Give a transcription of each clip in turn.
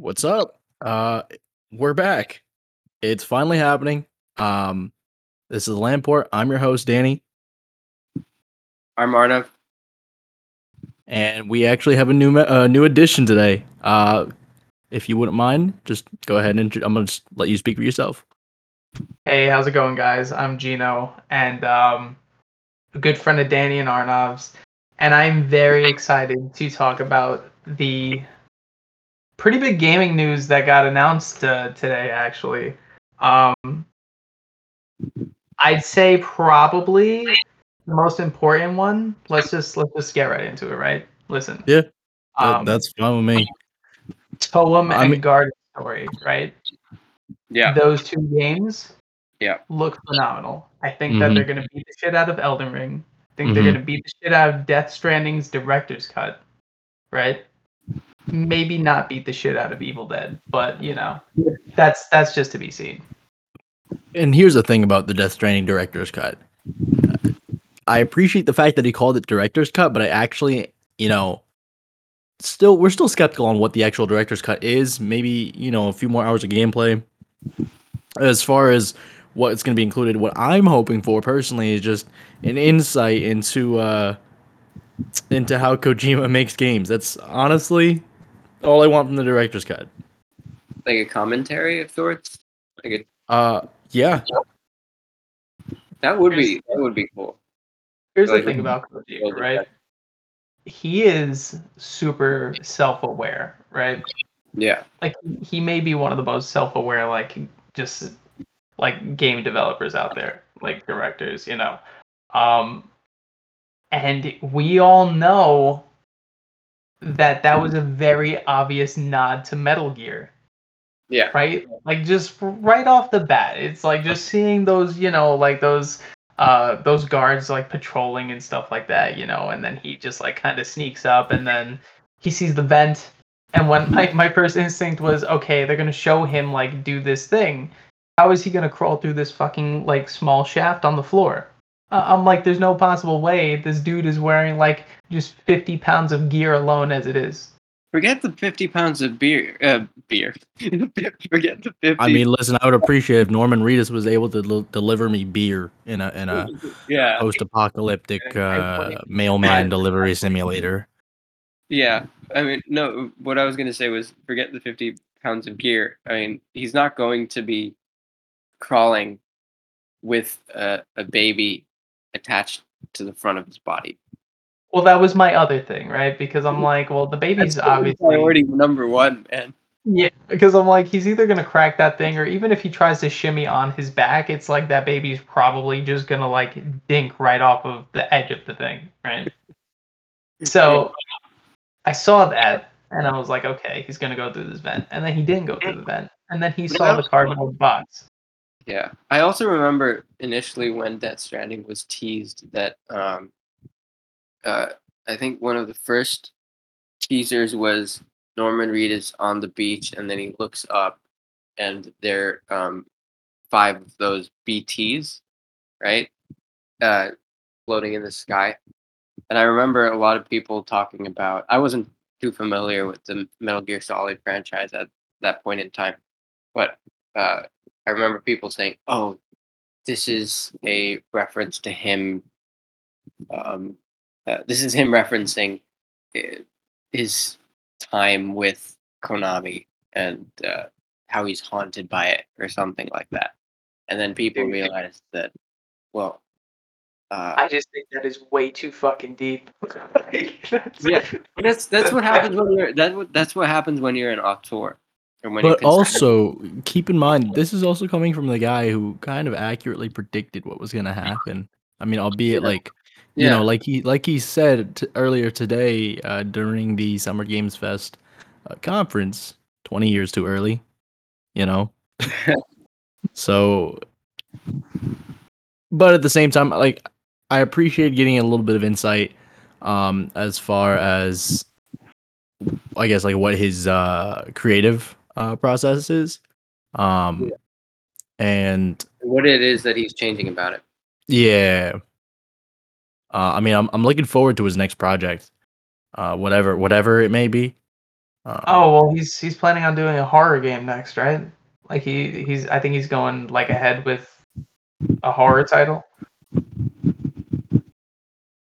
What's up? Uh, we're back. It's finally happening. Um, this is Lamport. I'm your host, Danny, I'm Arnav. and we actually have a new me- uh, new addition today. Uh, if you wouldn't mind, just go ahead and I'm gonna just let you speak for yourself. Hey, how's it going, guys? I'm Gino, and um, a good friend of Danny and Arnav's, and I'm very excited to talk about the pretty big gaming news that got announced uh, today. Actually, um, I'd say probably the most important one. Let's just let's just get right into it. Right? Listen. Yeah, That- Um, that's fine with me. Toem I and mean- Garden Story. Right? Yeah. those two games Yeah. look phenomenal. I think that Mhm. they're going to beat the shit out of Elden Ring. I think Mhm. they're going to beat the shit out of Death Stranding's director's cut, right? Maybe not beat the shit out of Evil Dead, but you know, that's that's just to be seen. And here's the thing about the Death Stranding director's cut. I appreciate the fact that he called it director's cut, but I actually, you know, still we're still skeptical on what the actual director's cut is. Maybe, you know, a few more hours of gameplay. As far as what's going to be included, what I'm hoping for personally is just an insight into uh into how Kojima makes games. That's honestly all I want from the director's cut. Like a commentary of sorts. Like a, Uh yeah. that would be that would be cool. Here's Like- the thing about Kojima, Build right? He is super self-aware, right? Yeah. like he may be one of the most self-aware like just like game developers out there like directors you know um and we all know that that was a very obvious nod to metal gear. Yeah. right? Like just right off the bat. It's like just seeing those you know like those uh those guards like patrolling and stuff like that you know and then he just like kind of sneaks up and then he sees the vent. And when my, my first instinct was okay they're gonna show him like do this thing. How is he gonna crawl through this fucking like small shaft on the floor i'm like there's no possible way this dude is wearing like just 50 pounds of gear alone as it is Forget the fifty pounds of beer. Uh, beer. Forget the fifty. I mean, listen, I would appreciate if Norman Reedus was able to del- deliver me beer in a in a yeah. post-apocalyptic I- I uh, mailman delivery simulator. Yeah. I mean, no. What I was gonna say was forget the fifty pounds of gear. I mean, he's not going to be crawling with a, a baby attached to the front of his body. well that was my other thing right because i'm mm. like well the baby's That's obviously priority number one, man. Yeah, because I'm like, he's either gonna crack that thing, or even if he tries to shimmy on his back, it's like that baby's probably just gonna like dink right off of the edge of the thing, right? So I saw that, and I was like, okay, he's gonna go through this vent, and then he didn't go through the vent, and then he saw the cardboard box. Yeah. I also remember initially when Death Stranding was teased that um uh I think one of the first teasers was Norman Reedus on the beach and then he looks up and there um five of those BTs, right? Uh floating in the sky. And I remember a lot of people talking about I wasn't too familiar with the Metal Gear Solid franchise at that point in time. But uh I remember people saying, "Oh, this is a reference to him. Um, uh, this is him referencing uh, his time with Konami and uh, how he's haunted by it, or something like that." And then people Dude. realized that, well, uh, I just think that is way too fucking deep. Like, that's- Yeah. that's that's what happens when you're that that's what happens when you're an auteur. But also, keep in mind, this is also coming from the guy who kind of accurately predicted what was going to happen. I mean, albeit Yeah. like you yeah, know, like he like he said t- earlier today uh, during the Summer Games Fest uh, conference, twenty years too early, you know. so, but at the same time, like I appreciate getting a little bit of insight um, as far as I guess like what his uh, creative uh, process is, um, Yeah. and what it is that he's changing about it. yeah. Uh, I mean, I'm I'm looking forward to his next project, uh, whatever whatever it may be. Um, Oh well, he's he's planning on doing a horror game next, right? Like he he's I think he's going like ahead with a horror title.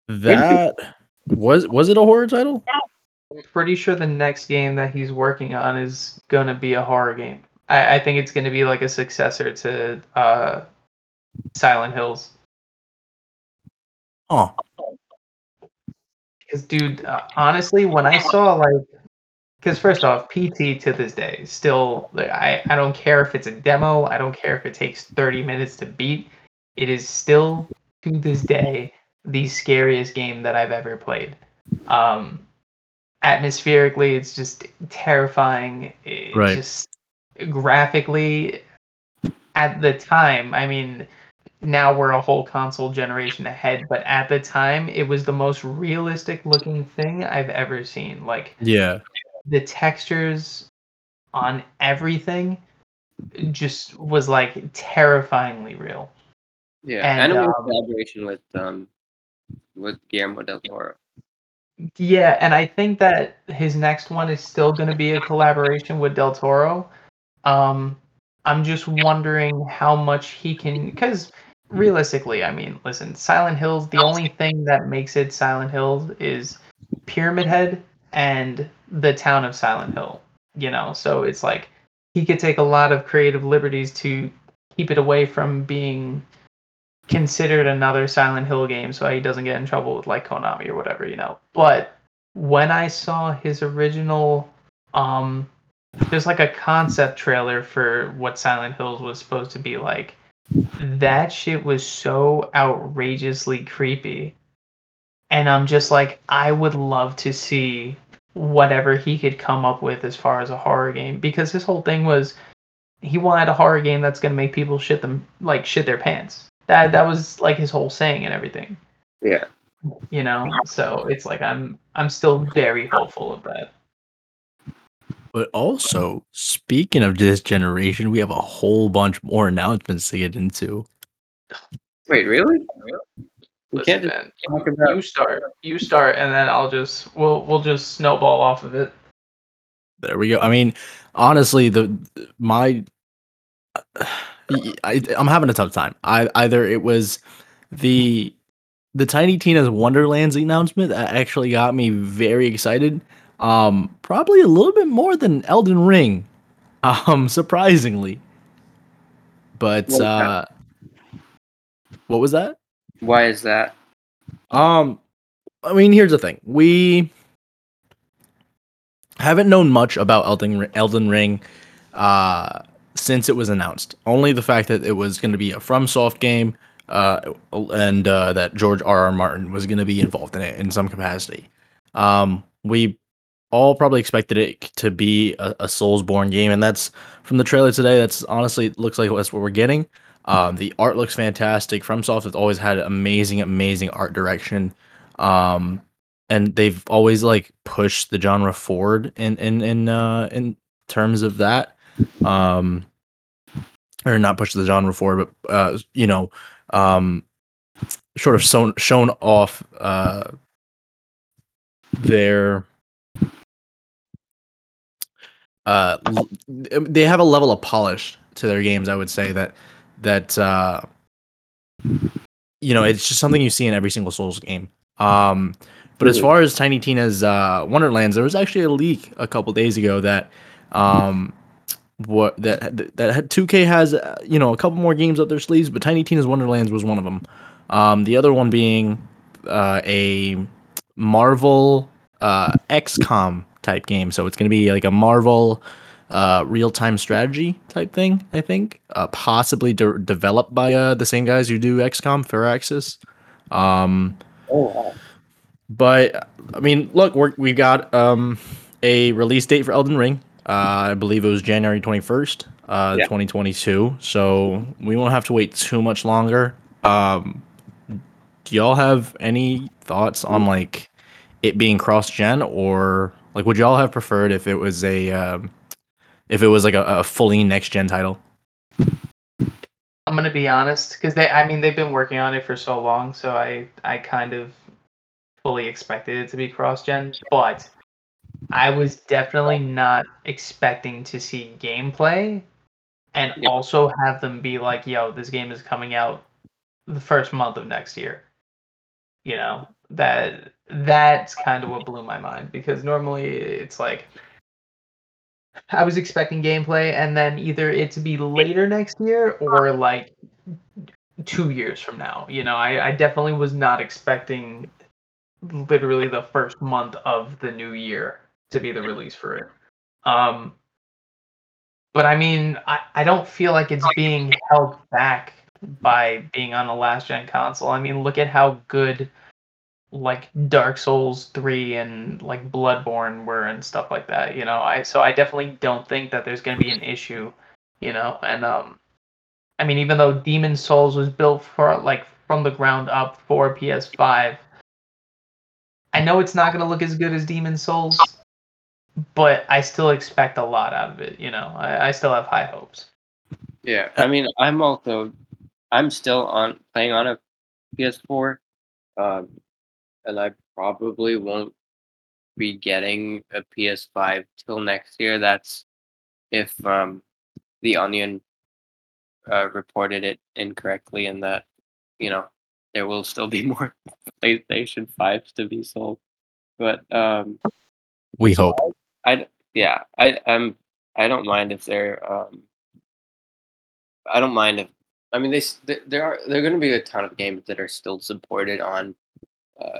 that was was it a horror title? Pretty sure the next game that he's working on is gonna be a horror game. I, I think it's gonna be like a successor to uh, Silent Hills. Oh, Because, dude, uh, honestly, when I saw like, because first off, PT to this day still, like, I I don't care if it's a demo. I don't care if it takes thirty minutes to beat. It is still to this day the scariest game that I've ever played. Um, atmospherically, it's just terrifying. It Right. Just graphically, at the time, I mean, now we're a whole console generation ahead, but at the time, it was the most realistic looking thing I've ever seen. Like yeah. the textures on everything just was like terrifyingly real. Yeah, And, and, it was um, collaboration with um with Guillermo del Toro. Yeah, and I think that his next one is still going to be a collaboration with Del Toro. Um, I'm just wondering how much he can, because realistically, I mean, listen, Silent Hills, the only thing that makes it Silent Hills is Pyramid Head and the town of Silent Hill, you know? So it's like he could take a lot of creative liberties to keep it away from being considered another Silent Hill game so he doesn't get in trouble with like Konami or whatever, you know. But when I saw his original um there's like a concept trailer for what Silent Hills was supposed to be like. That shit was so outrageously creepy. And I'm just like I would love to see whatever he could come up with as far as a horror game because his whole thing was he wanted a horror game that's going to make people shit them like shit their pants. That that was like his whole saying and everything, Yeah. you know. So it's like I'm I'm still very hopeful of that. But also, speaking of this generation, we have a whole bunch more announcements to get into. Wait, really? We Listen, can't man, talk about you start, you start, and then I'll just we'll we'll just snowball off of it. There we go. I mean, honestly, the my I, I'm having a tough time. I either it was the the Tiny Tina's Wonderlands announcement that actually got me very excited. Um, probably a little bit more than Elden Ring, um, surprisingly. But What was that? uh, what was that? why is that? Um, I mean, here's the thing: we haven't known much about Elden Elden Ring uh, since it was announced. Only the fact that it was going to be a FromSoft game, uh, and uh, that George R. R. Martin was going to be involved in it in some capacity. Um, we all probably expected it to be a, a Soulsborne game, and that's from the trailer today. That's honestly looks like that's what we're getting. Um, the art looks fantastic. FromSoft has always had amazing, amazing art direction. Um, and they've always like pushed the genre forward in in in uh in terms of that. Um or not push the genre forward, but uh you know, um sort of shown shown off uh their uh, they have a level of polish to their games i would say that that uh you know it's just something you see in every single souls game um but as Mhm. far as tiny tina's uh wonderlands there was actually a leak a couple days ago that um what that that had 2k has uh, you know a couple more games up their sleeves but tiny tina's wonderlands was one of them um the other one being uh a marvel uh xcom type game so it's going to be like a marvel uh real-time strategy type thing i think uh possibly de- developed by uh the same guys who do xcom Firaxis. um Oh, but I mean, look, we're, we got um, a release date for Elden Ring. Uh, I believe it was January twenty first, uh, Yeah. twenty twenty two. So we won't have to wait too much longer. Um, do y'all have any thoughts on like it being cross gen, or like would y'all have preferred if it was a um, if it was like a, a fully next gen title? I'm gonna be honest, because they, I mean, they've been working on it for so long, so I, I kind of fully expected it to be cross-gen. But I was definitely not expecting to see gameplay and Yeah. also have them be like, yo, this game is coming out the first month of next year. You know, that that's kind of what blew my mind because normally it's like I was expecting gameplay and then either it to be later next year or like two years from now. You know, I, I definitely was not expecting literally the first month of the new year to be the release for it. Um, but I mean, I, I don't feel like it's being held back by being on a last gen console. I mean, look at how good like Dark Souls 3 and like Bloodborne were and stuff like that, you know. I so I definitely don't think that there's going to be an issue, you know. And um I mean even though Demon Souls was built for like from the ground up for PS5, I know it's not going to look as good as Demon Souls, but I still expect a lot out of it, you know. I, I still have high hopes. Yeah, I mean, I'm also, I'm still on playing on a PS4, um, and I probably won't be getting a PS5 till next year. That's if um, the Onion uh, reported it incorrectly, and that you know there will still be more PlayStation fives to be sold. But um, We hope. I yeah, I I'm I don't mind if they're um I don't mind if I mean they s- th- there are there are going to be a ton of games that are still supported on uh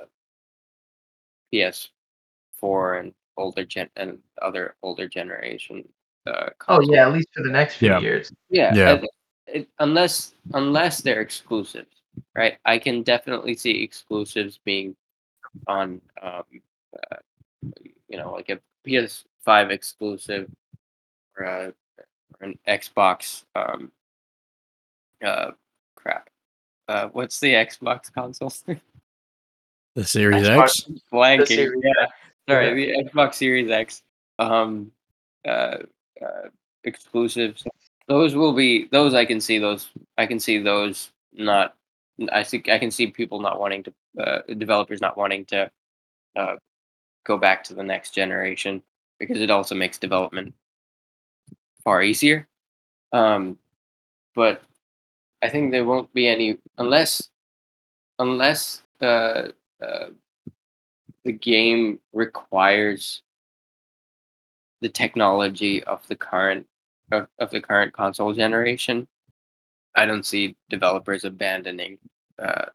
PS4 and older gen and other older generation uh Oh consoles. yeah, at least for the next few Yeah. years. Yeah. Yeah. I- it, unless unless they're exclusives, right? I can definitely see exclusives being on, um, uh, you know, like a PS5 exclusive or, a, or an Xbox. Um, uh, crap. Uh, what's the Xbox console? The Series Xbox- X. Blanking. Series yeah. Sorry, Yeah. the Xbox Series X. Um, uh, uh, exclusives. Those will be those. I can see those. I can see those not. I think I can see people not wanting to. Uh, developers not wanting to. Uh, go back to the next generation because it also makes development far easier. Um, but I think there won't be any unless unless uh, uh, the game requires the technology of the current of, of the current console generation. I don't see developers abandoning uh,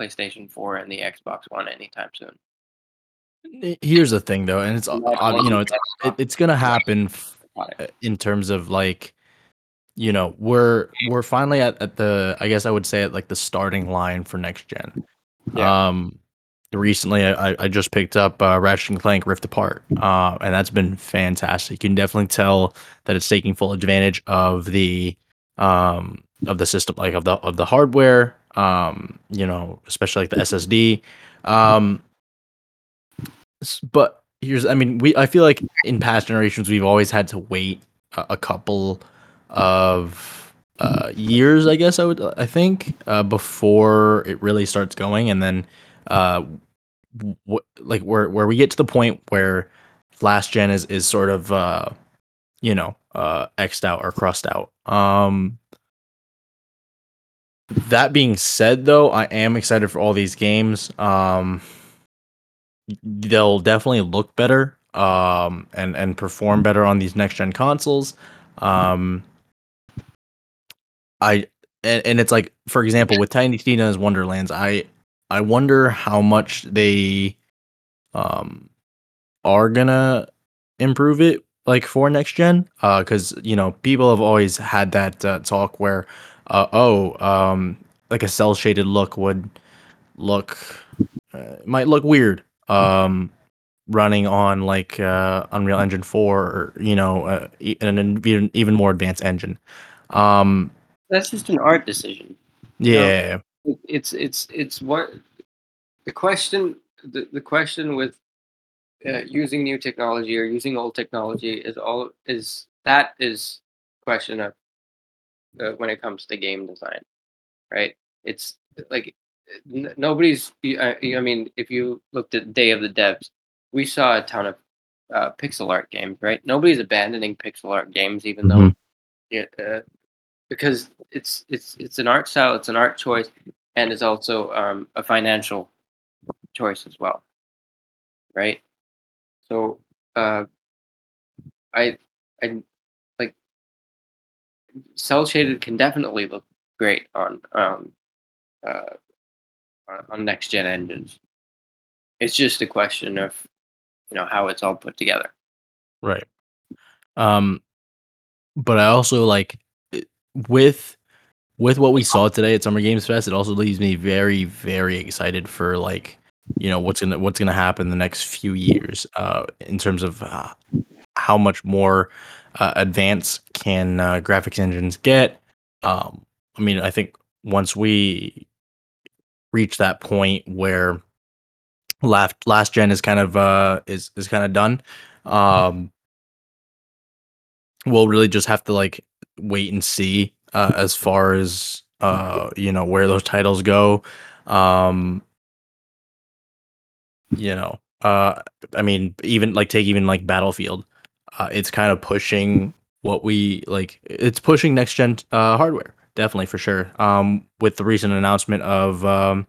PlayStation 4 and the Xbox One anytime soon. Here's the thing, though, and it's uh, uh, you know it's it's gonna happen in terms of like you know we're we're finally at, at the i guess i would say at like the starting line for next gen. Yeah. um recently i i just picked up uh ratchet and clank rift apart uh and that's been fantastic. You can definitely tell that it's taking full advantage of the um of the system like of the of the hardware um you know especially like the ssd um but here's i mean we i feel like in past generations we've always had to wait a, a couple of uh, years, I guess I would I think uh, before it really starts going, and then uh, w- like where where we get to the point where last gen is is sort of uh, you know uh, xed out or crossed out. Um, that being said, though, I am excited for all these games. Um, they'll definitely look better um, and and perform better on these next gen consoles. Um, I and, and it's like for example with Tiny Tina's Wonderlands, I I wonder how much they um are gonna improve it like for next gen uh because you know people have always had that uh, talk where uh oh um like a cell shaded look would look uh, might look weird um running on like uh Unreal Engine 4 or you know uh, an even even more advanced engine um That's just an art decision. yeah It- It's it's it's what the question the, the question with uh, using new technology or using old technology is all is that is question of uh, when it comes to game design, right? It's like n- nobody's. I, I mean, if you looked at Day of the Devs, we saw a ton of uh, pixel art games, right? Nobody's abandoning pixel art games, even though yeah, uh, because it's it's it's an art style, it's an art choice, and it's also um, a financial choice as well, right? So uh, I I cell shaded can definitely look great on um, uh, on- next gen engines. It's just a question of you know how it's all put together. Right. Um, but I also like with with what we saw today at Summer Games Fest. It also leaves me very very excited for like you know what's gonna what's gonna happen the next few years. Uh, in terms of uh, how much more uh, advanced can uh, graphics engines get. Um, I mean, I think once we reach that point where last last gen is kind of uh is is kind of done um we'll really just have to like wait and see uh as far as uh you know where those titles go. Um you know uh i mean even like take even like battlefield uh it's kind of pushing what we like it's pushing next gen uh hardware definitely for sure um with the recent announcement of um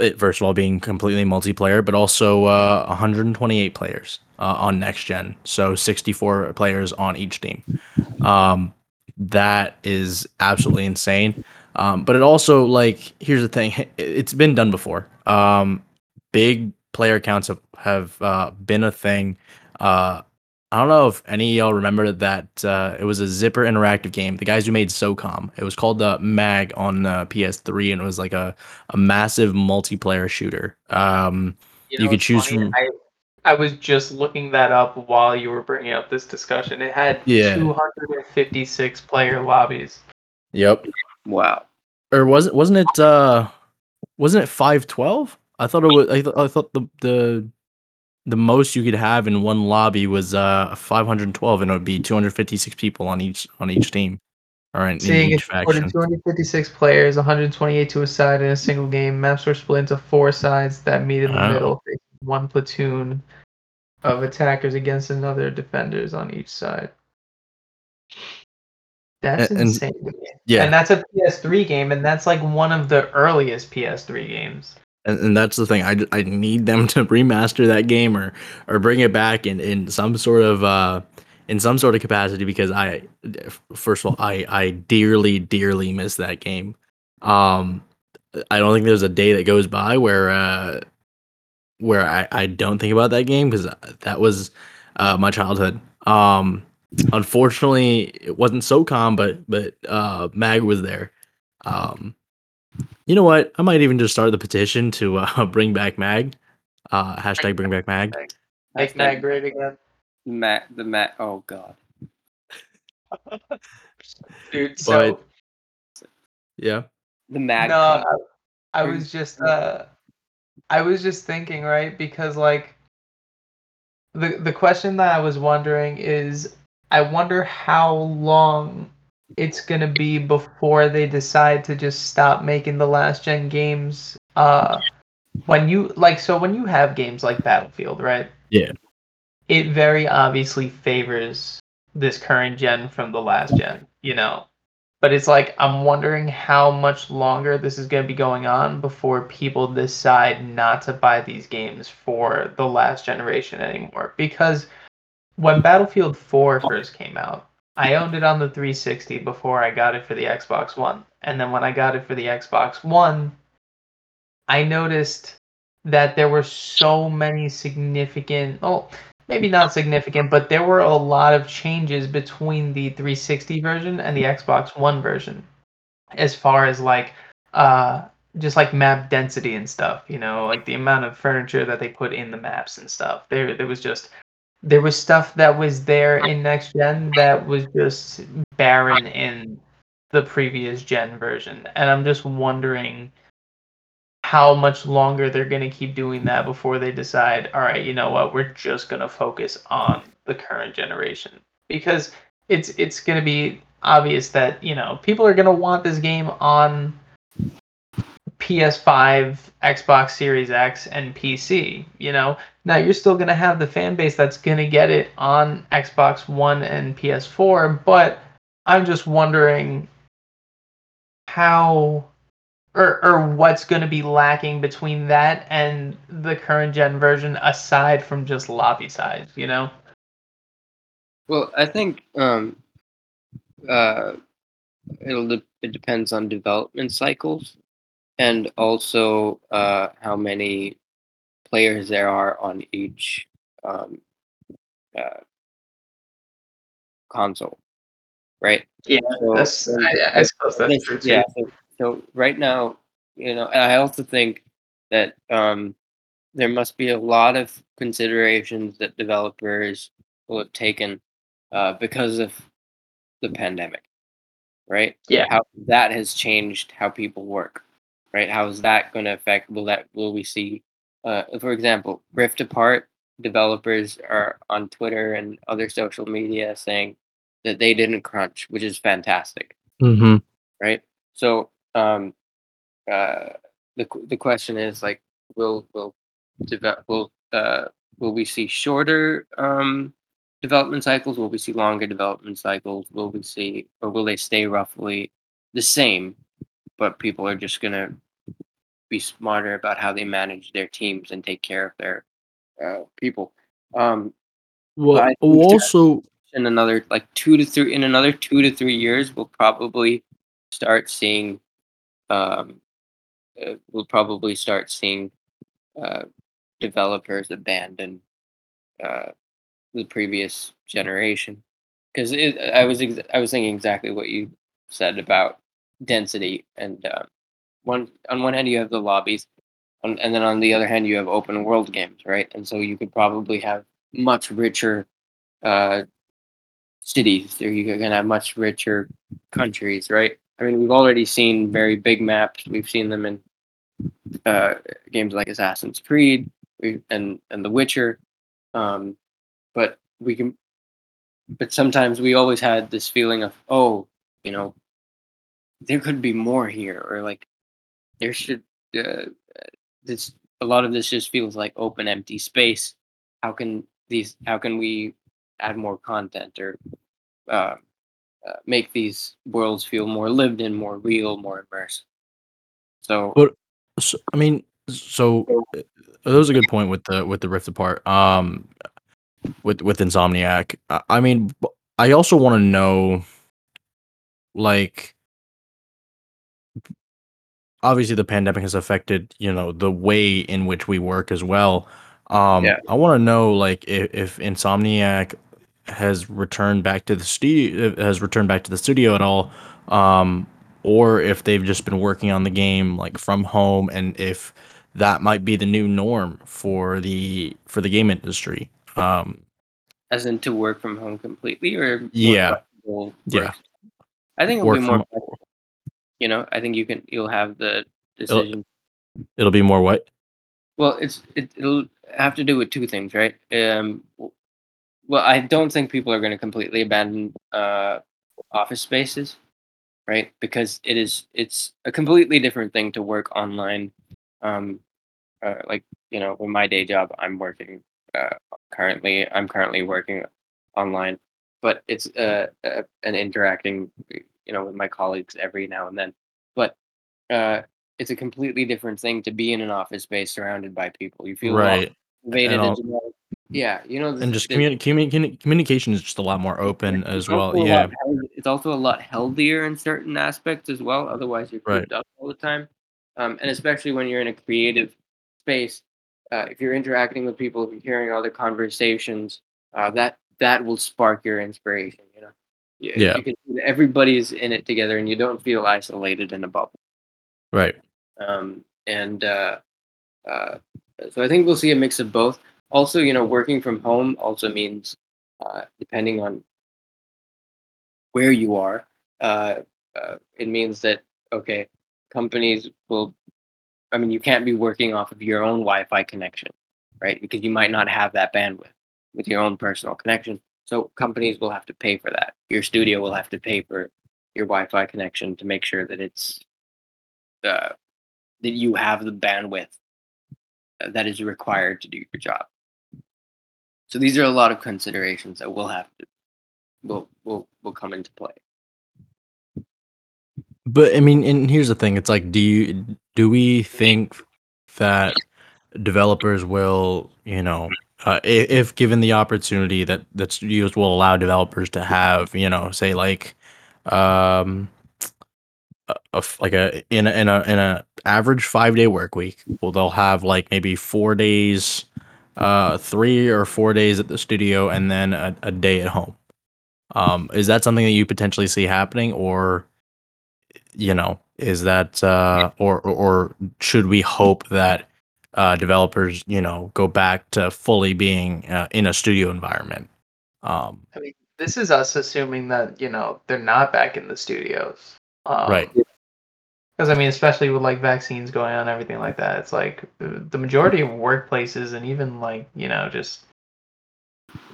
it first of all being completely multiplayer, but also uh, 128 players uh, on next gen, so 64 players on each team. Um, that is absolutely insane. Um, but it also like here's the thing: it- it's been done before. Um, big player counts have have uh, been a thing. Uh, I don't know if any of y'all remember that uh, it was a Zipper interactive game. The guys who made SOCOM. It was called the Mag on uh, PS3, and it was like a a massive multiplayer shooter. Um, You could choose funny? from- I, I was just looking that up while you were bringing up this discussion. It had Yeah. 256 player lobbies. yep. Wow. Or was it? Wasn't it? Uh, wasn't it five twelve? I thought it was. I, th- I thought the the the most you could have in one lobby was uh 512, and it would be 256 people on each on each team, or in, in Seeing each faction. 256 players, 128 to a side in a single game. Maps were split into four sides that meet in the Oh. middle. One platoon of attackers against another defenders on each side. That's and- insane. Yeah, And that's a PS3 game, and that's like one of the earliest PS3 games. And, and that's the thing. I, I need them to remaster that game or or bring it back in in some sort of uh in some sort of capacity because I first of all I I dearly dearly miss that game. Um, I don't think there's a day that goes by where uh where I I don't think about that game because that was uh my childhood. Um, unfortunately, it wasn't SOCOM, but but uh Mag was there. Um, you know what? I might even just start the petition to uh, bring back Mag. Uh, hashtag bring back Mag. Make Mag great again. Matt, the Matt. Oh God. Dude, so Yeah. The Mag. no, I, I was just uh I was just thinking, right? Because like the the question that I was wondering is I wonder how long it's gonna be before they decide to just stop making the last gen games. Uh when you like so when you have games like Battlefield, right? Yeah. It very obviously favors this current gen from the last gen, you know. But it's like I'm wondering how much longer this is going to be going on before people decide not to buy these games for the last generation anymore. Because when Battlefield 4 first came out, I owned it on the 360 before I got it for the Xbox One. And then when I got it for the Xbox One, I noticed that there were so many significant, oh, maybe not significant, but there were a lot of changes between the 360 version and the Xbox One version, as far as like, uh, just like map density and stuff. You know, like the amount of furniture that they put in the maps and stuff. There, there was just there was stuff that was there in next gen that was just barren in the previous gen version, and I'm just wondering how much longer they're going to keep doing that before they decide all right you know what? We're just going to focus on the current generation. Because it's it's going to be obvious that you know people are going to want this game on PS5, Xbox Series X and PC, you know. Now you're still going to have the fan base that's going to get it on Xbox One and PS4, but I'm just wondering how or or what's going to be lacking between that and the current gen version aside from just lobby size, you know? Well, I think um, uh, it'll it depends on development cycles, and also uh, how many players there are on each um, uh, console, right? Yeah, So- that's so- I, I suppose that's This- true too. yeah. So, so right now, you know, and I also think that um, there must be a lot of considerations that developers will have taken uh, because of the pandemic, right? Yeah. How that has changed how people work, right? How is that going to affect? Will that will we see? Uh, for example, Rift Apart developers are on Twitter and other social media saying that they didn't crunch, which is fantastic Mm-hmm. right? So um, uh, the the question is like, will will develop will uh, will we see shorter um, development cycles? Will we see longer development cycles? Will we see or will they stay roughly the same? But people are just gonna be smarter about how they manage their teams and take care of their uh, people. Um, Well, I think well, that- also, in another like two to three in another two to three years we'll probably start seeing um uh, we'll probably start seeing uh developers abandon uh the previous generation because i was ex- i was thinking exactly what you said about density and um one on one hand you have the lobbies and then on the other hand you have open world games right? And so you could probably have much richer uh cities. Or you're gonna have much richer countries right? I mean we've already seen very big maps. We've seen them in uh games like assassin's creed and and the witcher. Um but we can but sometimes we always had this feeling of oh you know there could be more here or like there should uh, this a lot of this just feels like open empty space how can these how can we add more content or uh, uh, make these worlds feel more lived in more real more immersive so But- so, I mean, so uh, that was a good point with the with the Rift Apart. Um, with with Insomniac. I, I mean, I also want to know, like, obviously the pandemic has affected you know the way in which we work as well. Um, Yeah. I want to know like if, if Insomniac has returned back to the studio has returned back to the studio at all. Um, or if they've just been working on the game like from home and if that might be the new norm for the for the game industry um as in to work from home completely or Yeah. Yeah. i think it'll be more. You know i think you can you'll have the decision it'll be more what Well, it's it, it'll have to do with two things, right? Um, well, I don't think people are going to completely abandon uh, office spaces, right? Because it is it's a completely different thing to work online. Um, uh, like you know, in my day job, I'm working uh, currently. I'm currently working online, but it's uh, uh, an interacting, you know, with my colleagues every now and then. But uh, it's a completely different thing to be in an office space surrounded by people. You feel right motivated and as. Yeah, you know, and just the- communi- communi- communication is just a lot more open as well yeah it's also a lot healthier in certain aspects as well. Otherwise, you're Right. up all the time, um, and especially when you're in a creative space, uh, if you're interacting with people, if you're hearing other conversations, uh, that that will spark your inspiration. You know, You- Yeah. you can, everybody's in it together, and you don't feel isolated in a bubble. right um, and uh, uh, so I think we'll see a mix of both. Also, you know, working from home also means, uh, depending on where you are, uh, uh, it means that okay, companies will. I mean, you can't be working off of your own Wi-Fi connection, right? Because you might not have that bandwidth with your own personal connection. So companies will have to pay for that. Your studio will have to pay for your Wi-Fi connection to make sure that it's uh, that you have the bandwidth uh, that is required to do your job. So these are a lot of considerations that will have to will will will come into play. But I mean, and here's the thing: it's like, do you do we think that developers will, you know, uh, if, if given the opportunity that that studios will allow developers to have, you know, say like, um, a, a like a in a in a in a average five day work week, well, they'll have like maybe four days, uh, three or four days at the studio, and then a, a day at home. Um, is that something that you potentially see happening, or you know, is that uh, or or should we hope that uh, developers, you know, go back to fully being uh, in a studio environment? Um, I mean, this is us assuming that you know they're not back in the studios, um, Right. Because I mean, especially with like vaccines going on, and everything like that, it's like uh, the majority of workplaces and even like you know just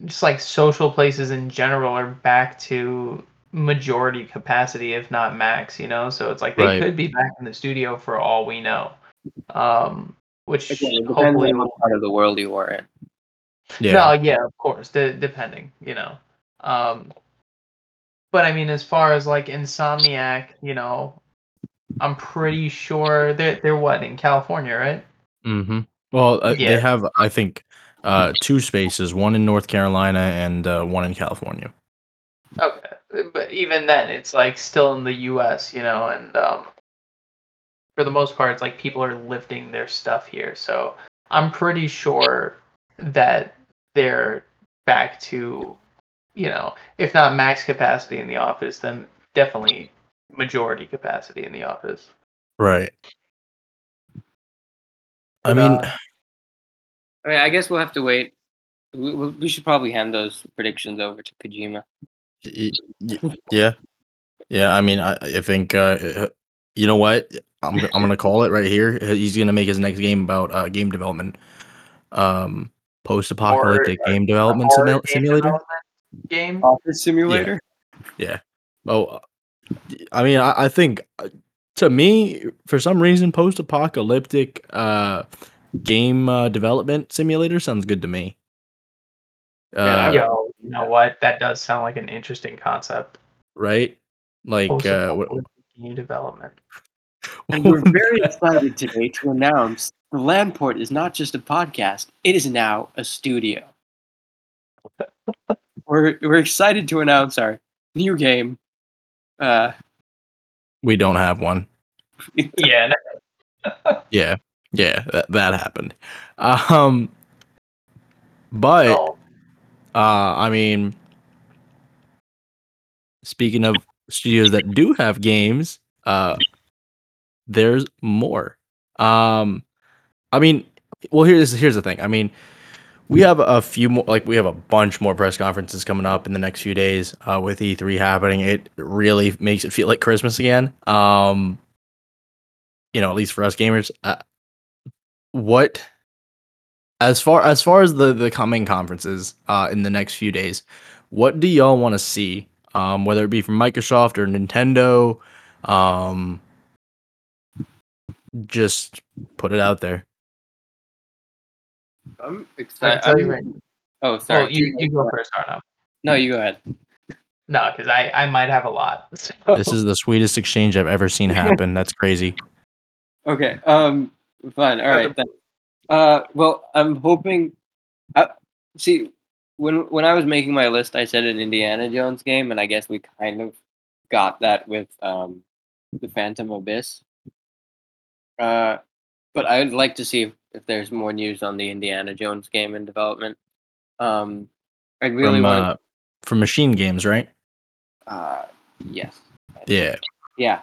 just like social places in general are back to majority capacity, if not max. You know, so it's like they Right. could be back in the studio for all we know. Um, which Again, it hopefully on what part of the world you are in. yeah, no, yeah, of course, de- depending, you know. Um, but I mean, as far as like Insomniac, you know, I'm pretty sure they're they're what in California, right? Mm-hmm. Well, uh, Yeah. they have, I think, uh, two spaces: one in North Carolina and uh, one in California. Okay, but even then, it's like still in the U.S., you know, and um, for the most part, it's like people are lifting their stuff here. So I'm pretty sure that they're back to, you know, if not max capacity in the office, then definitely majority capacity in the office. Right. I mean, uh, I mean, I guess we'll have to wait. We, we we should probably hand those predictions over to Kojima. y- y- yeah, yeah. I mean, I, I think uh, you know what? I'm g- I'm gonna call it right here. He's gonna make his next game about uh, game development, um, post-apocalyptic game development horror simul- game simulator. development game. Office Simulator. Oh, uh, I mean, I, I think uh, to me, for some reason, post-apocalyptic uh, game uh, development simulator sounds good to me. Uh, Man, Yo, you know what? That does sound like an interesting concept. right? Like, uh, what, game development. And we're very excited today to announce the Landport is not just a podcast; it is now a studio. we're we're excited to announce our new game. Uh, we don't have one. Yeah, Yeah, yeah, that, that happened. Um, but no, uh, I mean, speaking of studios that do have games, uh, there's more. Um, I mean, well, here's here's the thing. I mean, we have a few more, like we have a bunch more press conferences coming up in the next few days. Uh, with E3 happening, it really makes it feel like Christmas again. Um, you know, at least for us gamers. Uh, what as far as far as the the coming conferences uh in the next few days what do y'all want to see um whether it be from microsoft or nintendo um just put it out there I'm excited. can I'm- right- oh, Oh, sorry. you, you go first, Arno. no, you go ahead. No, because I, I might have a lot. So. this is the sweetest exchange i've ever seen happen that's crazy Okay. Um. Fine. All right. Then. Uh. Well, I'm hoping. Uh, see, when when I was making my list, I said an Indiana Jones game, and I guess we kind of got that with um, the Phantom Abyss. Uh, but I'd like to see if, if there's more news on the Indiana Jones game in development. Um, I really from want. uh from MachineGames right Uh, yes. yeah Yeah.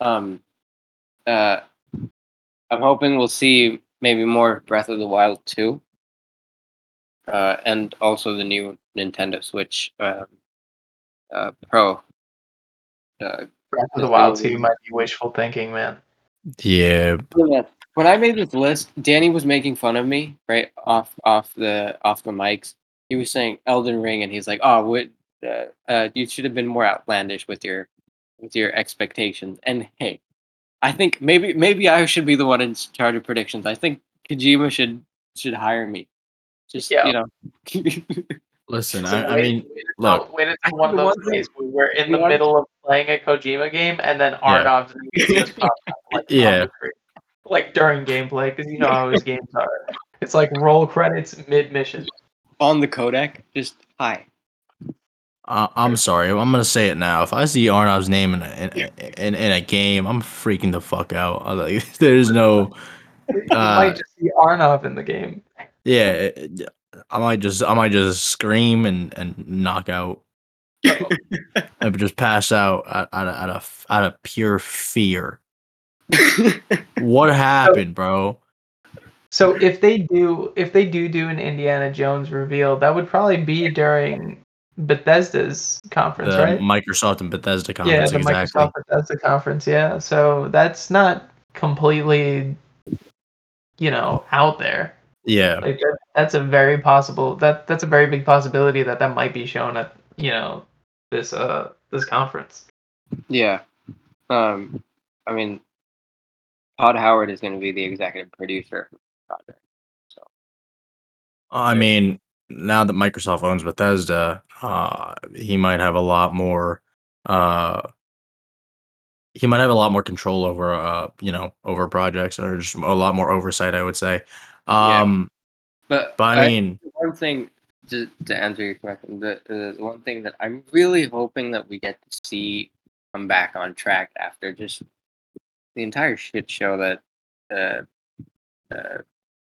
Um uh I'm hoping we'll see maybe more Breath of the Wild too, Uh and also the new Nintendo Switch um uh Pro. Uh Breath of the Wild 2 might be wishful thinking, man. Yeah when I made this list, Danny was making fun of me, right? Off off the off the mics. He was saying Elden Ring and he's like, "Oh, what uh, uh you should have been more outlandish with your with your expectations." And hey, I think maybe maybe I should be the one in charge of predictions. I think Kojima should should hire me. Just Yeah. you know. Listen, So I, I mean, wait look. until- wait I one of those days where we're in the the one- middle of playing a Kojima game and then Arnav's name pops up like, Yeah. like during gameplay because you know how his games are. It's like roll credits mid mission. on the codec, just hi. Uh, I'm sorry. I'm gonna say it now. If I see Arnav's name in a, in, in, in a game, I'm freaking the fuck out. I'm like, there's no, You Uh, might just see Arnav in the game. yeah. I might just, I might just scream and and knock out, and just pass out out out of out of, out of pure fear. What happened, bro? So if they do, if they do do an Indiana Jones reveal, that would probably be during Bethesda's conference, The right? Microsoft and Bethesda yeah, conference, the exactly. Microsoft Bethesda conference. Yeah, so that's not completely, you know, out there. Yeah, Like that, that's a very possible. That that's a very big possibility that that might be shown at you know this uh this conference. yeah. Um, I mean, Todd Howard is going to be the executive producer of the project. So, I mean, now that Microsoft owns Bethesda, uh, he might have a lot more. Uh, he might have a lot more control over, uh, you know, over projects or just a lot more oversight. I would say. Yeah. Um, But but I mean, one thing to, to answer your question, the, the one thing that I'm really hoping that we get to see come back on track after just the entire shit show that uh, uh,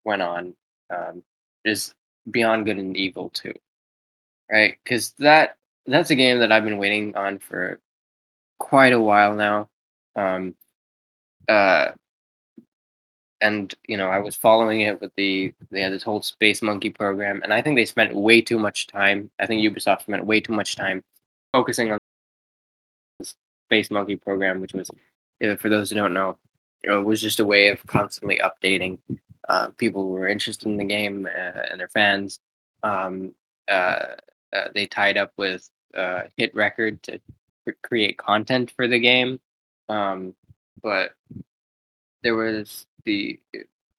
went on um, is Beyond Good and Evil 2. Right? Because that that's a game that I've been waiting on for quite a while now. Um, uh, and you know, I was following it with the they had this whole Space Monkey program, and I think they spent way too much time. I think Ubisoft spent way too much time focusing on the Space Monkey program, which was, for those who don't know, it was just a way of constantly updating uh, people who were interested in the game uh, and their fans. Um, uh, uh, they tied up with uh, Hit Record to cr- create content for the game, um, but there was the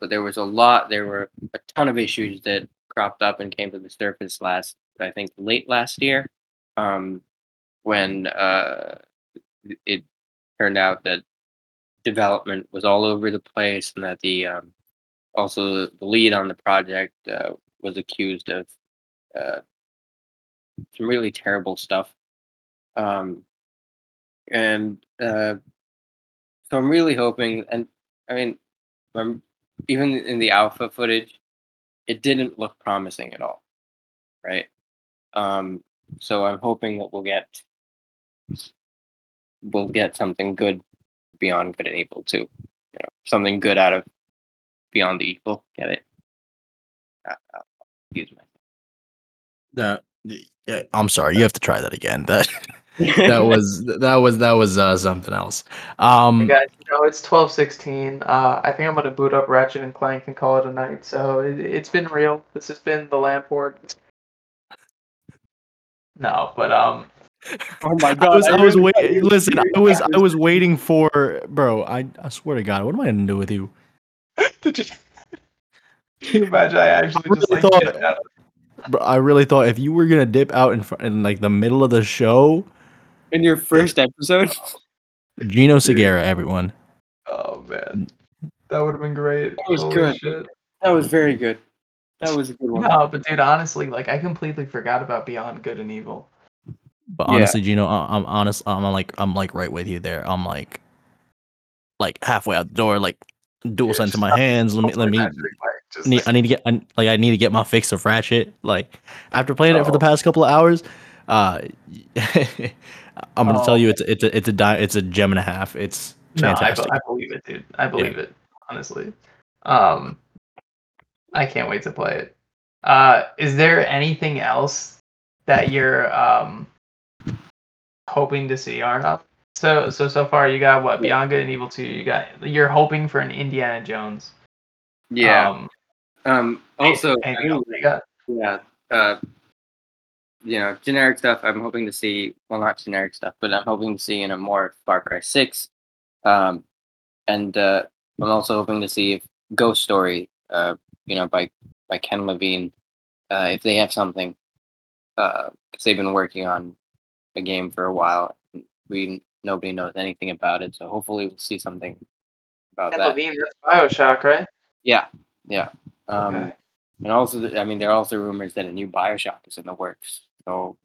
but there was a lot there were a ton of issues that cropped up and came to the surface last i think late last year um when uh it turned out that development was all over the place and that the um also the lead on the project uh, was accused of uh some really terrible stuff. Um and uh so i'm really hoping and i mean even in the alpha footage, it didn't look promising at all, right? Um, so I'm hoping that we'll get we'll get something good beyond good and evil too. You know, something good out of beyond the evil. Get it? Uh, uh, excuse that. Yeah, I'm sorry. You have to try that again. That me. that was that was that was uh, something else. Um, Hey guys, you know it's twelve sixteen. Uh, I think I'm gonna boot up Ratchet and Clank and call it a night. So it, it's been real. This has been the Lamport. No, but um, oh my I god! was, I was waiting. Listen, I was, I was waiting for, bro. I, I swear to God, what am I gonna do with you? did you, can you imagine? I actually really just like thought- dipped I really thought if you were gonna dip out in front, in like the middle of the show, in your first episode. Gino Segura, everyone. Oh man, that would have been great. That was Holy good. shit. That was very good. That was a good one. No, but dude, honestly, like I completely forgot about Beyond Good and Evil. But Yeah. honestly, Gino, I, I'm honest. I'm like, I'm like right with you there. I'm like, like halfway out the door, like dual Yeah, sense in my hands. Let me, let me. Like, just Need, I need to get I, like I need to get my fix of Ratchet. Like after playing it for the past couple of hours, uh, I'm gonna tell Oh. you it's it's a it's a di- it's a gem and a half. It's No, I, fantastic. be- I believe it, dude. I believe it. Honestly, um, I can't wait to play it. Uh, is there anything else that you're um hoping to see, Arnav? So so so far you got what Beyond Good and Evil Two. You got you're hoping for an Indiana Jones. Yeah. Um, Um. Also, anything else you got? yeah. Uh. You know, generic stuff. I'm hoping to see. Well, not generic stuff, but I'm hoping to see in a more Far Cry Six. Um, and uh, I'm also hoping to see if Ghost Story. Uh, you know, by by Ken Levine. uh, if they have something, because they've been working on a game for a while. We nobody knows anything about it, so hopefully we'll see something about Ken that. Levine, that's Bioshock, right? Yeah, yeah. Um, Okay. And also, I mean, there are also rumors that a new Bioshock is in the works. So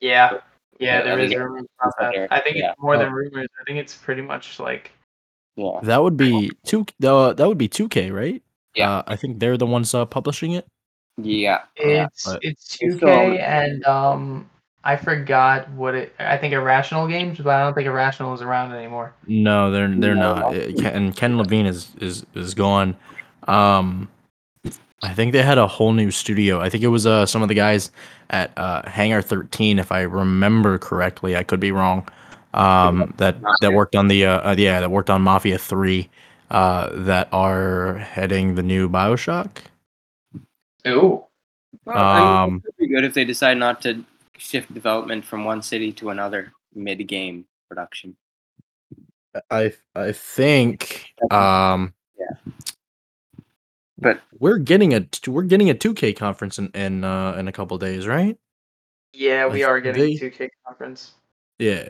Yeah. Yeah, Yeah, there I is rumors about that. there- I think yeah. it's more Oh. than rumors. I think it's pretty much like yeah, That would be two. Uh, that would be two K, right? Yeah. Uh, I think they're the ones uh, publishing it. yeah, yeah. it's but it's it's 2K and um I forgot what it I think Irrational Games, but I don't think Irrational is around anymore. No, they're they're No. not. And Ken Levine is is is gone. Um, I think they had a whole new studio. I think it was uh some of the guys at uh Hangar 13, if I remember correctly. I could be wrong. Um, that that worked on the uh, uh yeah that worked on Mafia 3. Uh, that are heading the new Bioshock. Ooh. Well, I mean, Um, it could be good if they decide not to shift development from one city to another mid-game production. I I think um Yeah. But we're getting a we're getting a 2K conference in in uh in a couple days, right? Yeah, we I are getting they- a 2K conference. Yeah.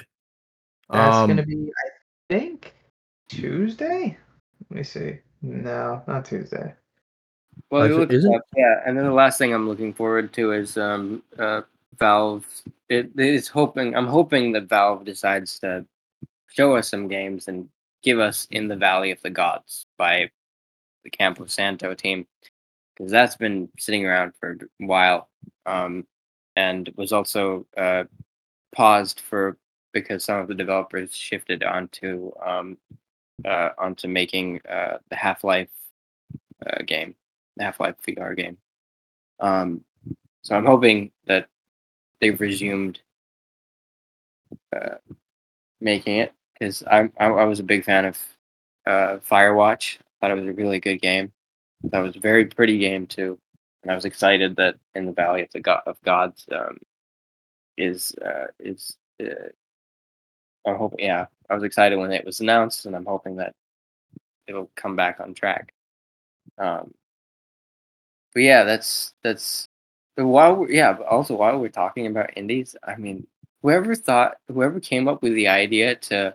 That's Um, gonna be I think Tuesday? Let me see. No, not Tuesday. Well, I you thi- look is it? up, yeah, and then the last thing I'm looking forward to is um, uh, Valve. It, it is hoping I'm hoping that Valve decides to show us some games and give us In the Valley of the Gods by the Campo Santo team because that's been sitting around for a while um, and was also uh, paused for because some of the developers shifted onto um, uh, onto making uh, the Half Life uh, game. The Half Life VR game. Um, so I'm hoping that they've resumed uh, making it because I, I was a big fan of uh, Firewatch. Thought it was a really good game. That was a very pretty game too, and I was excited that In the Valley of the God of Gods um, is uh, is. Uh, I hope. Yeah, I was excited when it was announced, and I'm hoping that it'll come back on track. Um, but yeah, that's that's but while we're, yeah. But also while we're talking about indies, I mean, whoever thought, whoever came up with the idea to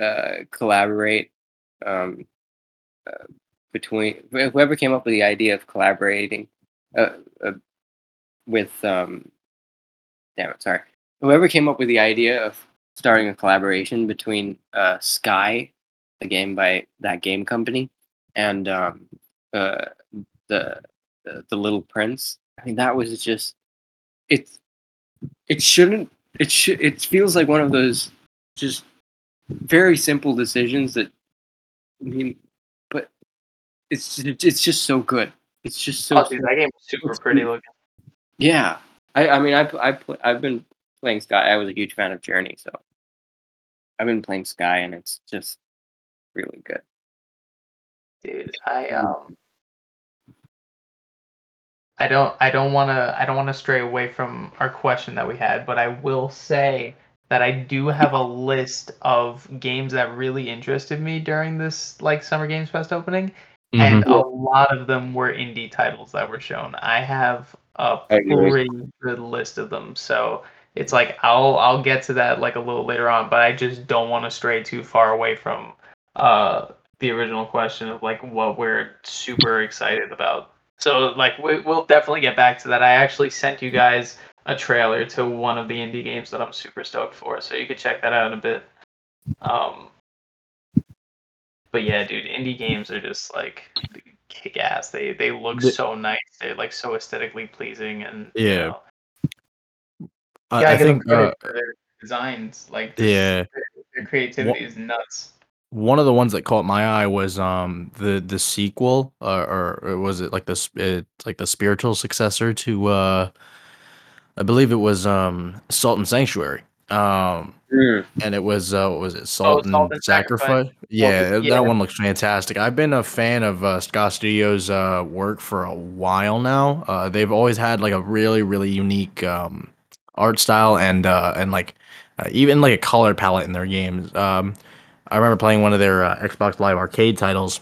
uh, collaborate um, between whoever came up with the idea of collaborating uh, uh, with um, damn it, sorry, whoever came up with the idea of starting a collaboration between uh, Sky, the game by that game company, and um, uh, the, the Little Prince. I mean, that was just it's it shouldn't it should it feels like one of those just very simple decisions that I mean, it's just, it's just so good. It's just so Oh, dude, that game was super pretty looking. yeah. I I mean I I pl- I've been playing Sky. I was a huge fan of Journey, so I've been playing Sky, and it's just really good. Dude, I um I don't I don't want to I don't want to stray away from our question that we had, but I will say that I do have a list of games that really interested me during this like Summer Games Fest opening, and mhm. a lot of them were indie titles that were shown. I have a pretty good list of them, so it's like I'll I'll get to that like a little later on, but I just don't want to stray too far away from uh the original question of like what we're super excited about. So like we, we'll definitely get back to that. I actually sent you guys a trailer to one of the indie games that I'm super stoked for, so you could check that out in a bit. Um, but yeah, dude, indie games are just like kick ass. They they look The- so nice. They're like so aesthetically pleasing and you Yeah. know, I, yeah, I give them think uh, their designs. Like this- yeah. their, their creativity is nuts. one of the ones that caught my eye was um the the sequel uh, or, or was it like this it's like the spiritual successor to uh I believe it was um Salt and Sanctuary um and it was uh what was it Salt, and, Oh, Salt and Sacrifice, Sacrifice. Yeah, yeah. that one looks fantastic I've been a fan of uh, Ska Studios uh work for a while now uh they've always had like a really really unique um art style and uh and like uh, even like a color palette in their games um I remember playing one of their uh, Xbox Live Arcade titles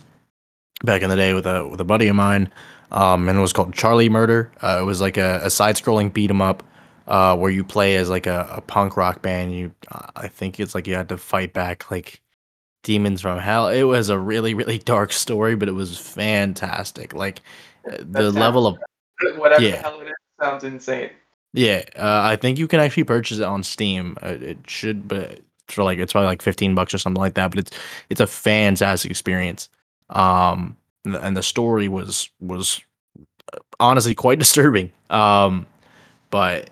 back in the day with a with a buddy of mine. um, and it was called Charlie Murder. Uh, it was like a, a side-scrolling beat 'em up uh, where you play as like a, a punk rock band. You, I think it's like you had to fight back like demons from hell. It was a really really dark story, but it was fantastic. Like uh, the level of Whatever Yeah. the hell it is sounds insane. yeah, uh, I think you can actually purchase it on Steam. Uh, it should, but for like it's probably like fifteen bucks or something like that. But it's it's a fantastic experience. Um, and the, story was was uh, honestly quite disturbing. Um, but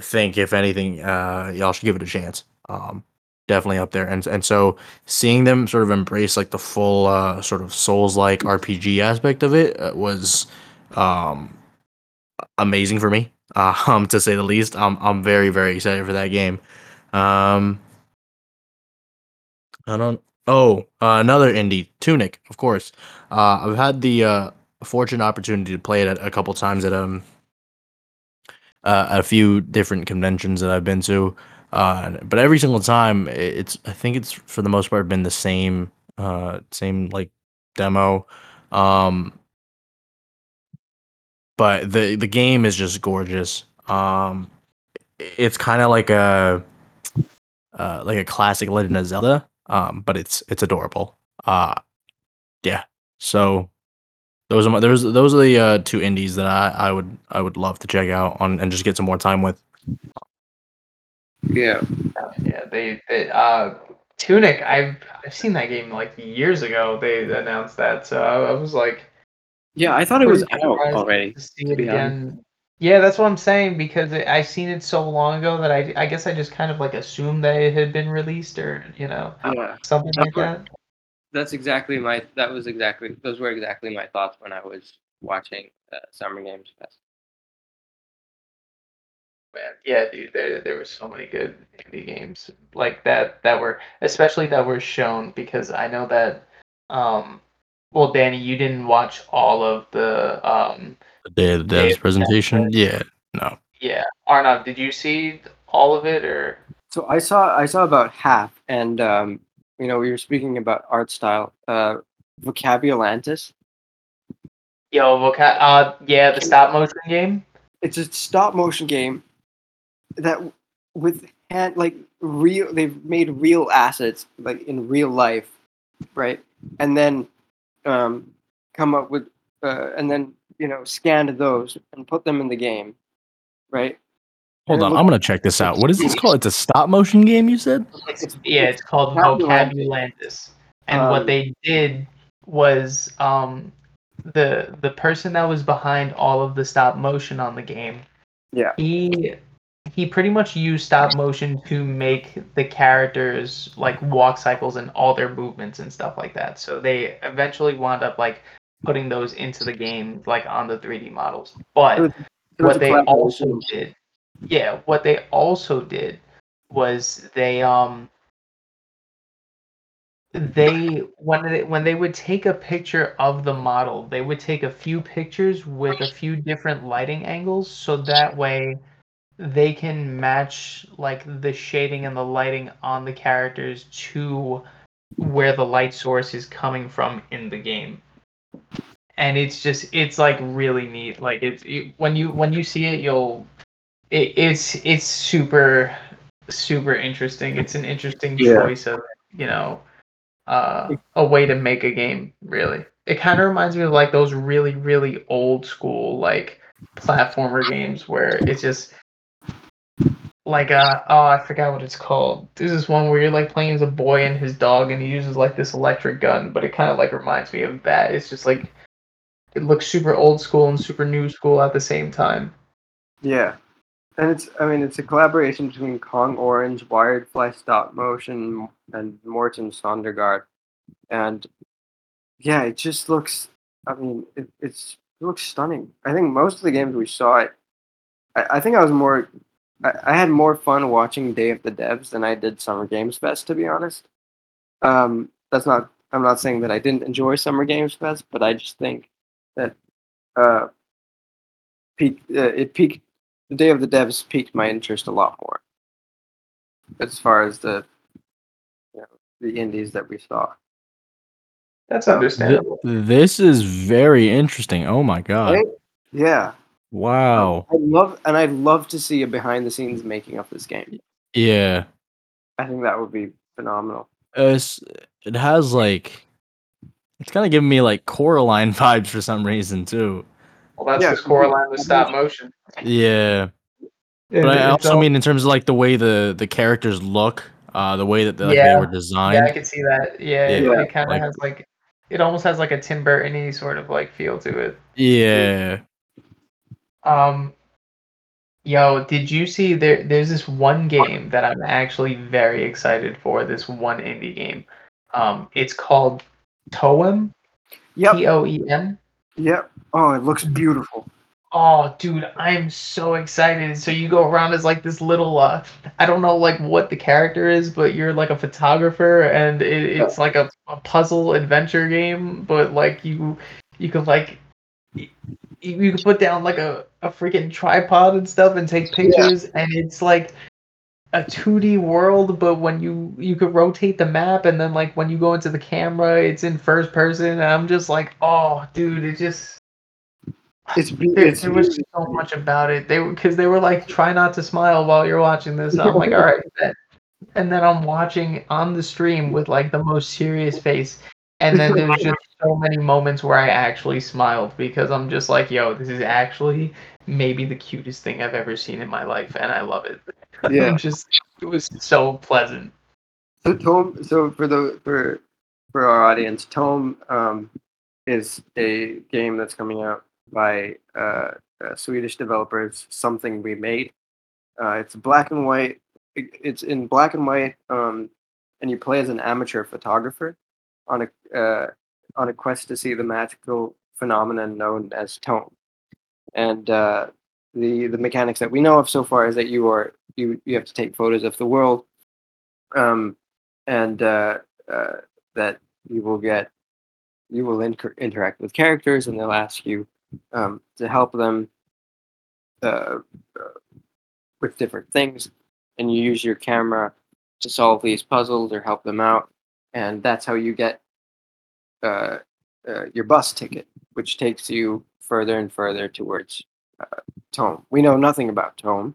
think if anything, uh, y'all should give it a chance. Um, definitely up there. And and so seeing them sort of embrace like the full uh, sort of Souls like RPG aspect of it uh, was um amazing for me. Uh, um, to say the least. I'm I'm very very excited for that game. Um, I don't. Oh, uh, another indie, Tunic, of course. Uh, I've had the uh, fortunate opportunity to play it a couple times at um uh, a few different conventions that I've been to. Uh, but every single time, it's I think it's for the most part been the same uh same like demo. Um, but the the game is just gorgeous. Um, it's kind of like a uh, like a classic Legend of Zelda. Um, but it's it's adorable. Uh, yeah. So those are my, those those are the uh, two indies that I, I would I would love to check out on and just get some more time with. Yeah. Yeah, they, they uh Tunic, I've I've seen that game like years ago. They announced that, so I, I was like Yeah, I thought it was pretty out already. to see to it again. Yeah, that's what I'm saying because it, I seen it so long ago that I I guess I just kind of like assumed that it had been released or you know Yeah. something like that. That's exactly my. That was exactly. Those were exactly my thoughts when I was watching uh, Summer Games Fest. Man, yeah, dude, there there were so many good indie games like that that were especially that were shown because I know that um well Danny, you didn't watch all of the um The day of the Day devs of the presentation. Yeah. No. yeah. Arnav, did you see all of it or So I saw. I saw about half, and um, you know, we were speaking about art style. Uh, Vokabulantis. Yo, voca- uh yeah, the stop motion game? It's a stop motion game that with hand like real. They've made real assets like in real life, right? And then um, come up with uh, and then you know scanned those and put them in the game, right? Hold on, I'm gonna check this out. What is this called? It's a stop motion game. You said? It's, yeah, it's called Vokabulantis. Vokabulantis. And Um, what they did was um the the person that was behind all of the stop motion on the game. Yeah. He he pretty much used stop motion to make the characters like walk cycles and all their movements and stuff like that. So they eventually wound up like putting those into the game like on the 3D models. But It was- It was what they also did yeah what they also did was they um they when they when they would take a picture of the model they would take a few pictures with a few different lighting angles so that way they can match like the shading and the lighting on the characters to where the light source is coming from in the game. And it's just it's like really neat. Like it's it, when you when you see it you'll it, it's it's super super interesting it's an interesting Yeah. choice of you know uh a way to make a game really it kind of reminds me of like those really really old school like platformer games where it's just like uh oh I forgot what it's called. This is one where you're like playing as a boy and his dog and he uses like this electric gun, but it kind of like reminds me of that. It's just like it looks super old school and super new school at the same time. Yeah. And it's, I mean, it's a collaboration between Kong Orange, Wired Fly Stop Motion, and Morten Søndergaard. And yeah, it just looks, I mean, it, it's, it looks stunning. I think most of the games we saw, it, I, I think I was more, I, I had more fun watching Day of the Devs than I did Summer Games Fest, to be honest. Um, that's not, I'm not saying that I didn't enjoy Summer Games Fest, but I just think that uh, peak, uh, it peaked the day of the devs piqued my interest a lot more as far as the you know, the indies that we saw That's Th- understandable. this is very interesting. Oh my god! Right? Yeah. Wow. I love and I'd love to see a behind the scenes making of this game. Yeah. I think that would be phenomenal. It's, it has like it's kind of giving me like Coraline vibes for some reason too. Well, that's Yeah, because Coraline was stop motion. Yeah. But And I it's also all- mean in terms of like the way the the characters look, uh, the way that they, like, Yeah. they were designed. yeah. I can see that. Yeah, it- Yeah, it, kind of like- has like, it almost has like a Tim Burton-y sort of like feel to it. Yeah. Um, yo, did you see there? There's this one game that I'm actually very excited for. This one indie game. Um, it's called Toem. Yep. T O E M. Yep. Oh, it looks beautiful. Oh, dude, I'm so excited. So you go around as like this little uh I don't know like what the character is, but you're like a photographer and it, it's like a, a puzzle adventure game, but like you you could like you, you could put down like a, a freaking tripod and stuff and take pictures and it's like a 2D world, but when you you could rotate the map and then like when you go into the camera, it's in first person and I'm just like, "Oh, dude, it just It's there, it's there was so much about it. They because they were like, try not to smile while you're watching this. And I'm like, all right. bet." And then I'm watching on the stream with like the most serious face. And then there's just so many moments where I actually smiled because I'm just like, yo, this is actually maybe the cutest thing I've ever seen in my life, and I love it. Yeah. Just it was so pleasant. So Toem, so for the for for our audience, Toem um, is a game that's coming out by uh, uh, Swedish developers. Something we made. Uh, it's black and white. it- It's in black and white, um, and you play as an amateur photographer on a uh, on a quest to see the magical phenomenon known as Toem. And uh, the the mechanics that we know of so far is that you are you you have to take photos of the world um, and that you will get you will inter- interact with characters and they'll ask you um, to help them uh, uh, with different things. And you use your camera to solve these puzzles or help them out. And that's how you get uh, uh, your bus ticket which takes you further and further towards uh, Toem. We know nothing about Toem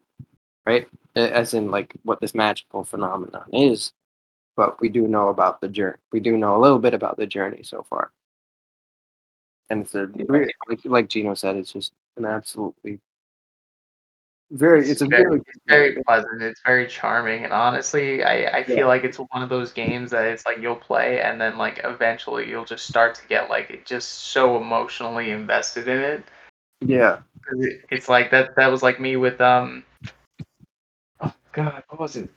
right? As in like what this magical phenomenon is. But we do know about the journey we do know a little bit about the journey so far and it's a re- like, like gino said it's just an absolutely very it's a very, very, it's very pleasant. It's very charming, and honestly, I, I feel Yeah. like it's one of those games that it's like you'll play, and then like eventually you'll just start to get like it just so emotionally invested in it. Yeah, It's like that. That was like me with um. Oh God, what was it?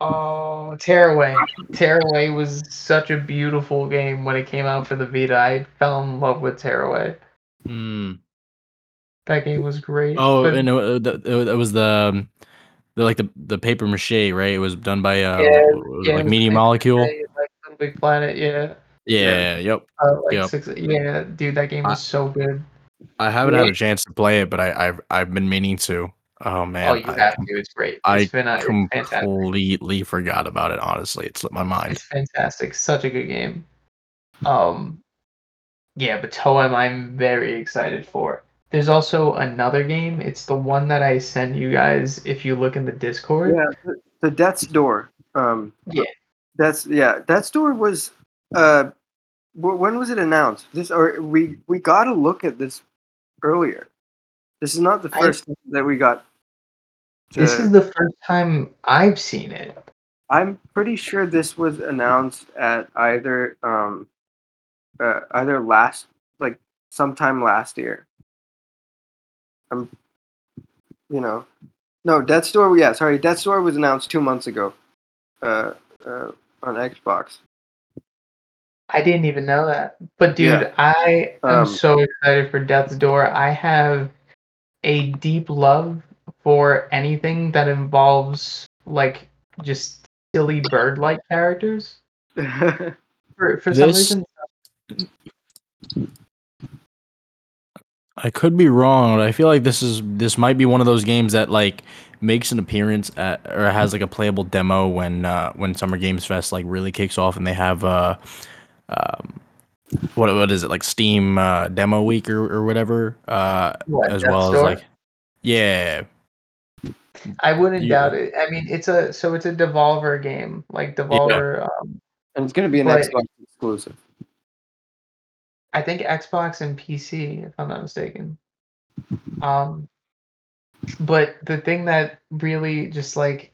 Oh, Tearaway. Tearaway was such a beautiful game when it came out for the Vita. I fell in love with Tearaway. Hmm. That game was great. Oh, but- and it, it, it was the, um, the like the the paper mache, right? It was done by uh, Yeah, yeah, like Media Molecule. Like Big Planet, yeah. Yeah, yep. Uh, like Yep. six, yeah, dude, that game was so good. I haven't had a chance to play it, but I, I've I've been meaning to. Oh man, oh, you I have com- to. It's great. I It's been a, it's fantastic. completely forgot about it. Honestly, it slipped my mind. It's fantastic. Such a good game. Um, yeah, but Toem, I'm very excited for. There's also another game. It's the one that I send you guys. If you look in the Discord, yeah the, the death's door um Yeah. that's yeah death's door was uh when was it announced this or we we got to look at this earlier this is not the first time that we got this is the first time I've seen it. i'm pretty sure this was announced at either um uh, either last like sometime last year i'm you know no Death's Door. yeah sorry Death's Door was announced two months ago uh, uh on xbox I didn't even know that. But dude, Yeah. I am Um, so excited for Death's Door. I have a deep love for anything that involves like just silly bird-like characters. For for some This- reason, I could be wrong, but I feel like this is this might be one of those games that like makes an appearance at or has like a playable demo when uh when Summer Games Fest like really kicks off and they have uh um, what what is it like Steam uh, demo week or, or whatever, uh, What, as Death well as like yeah, I wouldn't Yeah. doubt it. I mean, it's a so it's a Devolver game, like Devolver. Um, And it's gonna be an Xbox exclusive. I think Xbox and PC, if I'm not mistaken. Um, but the thing that really just like,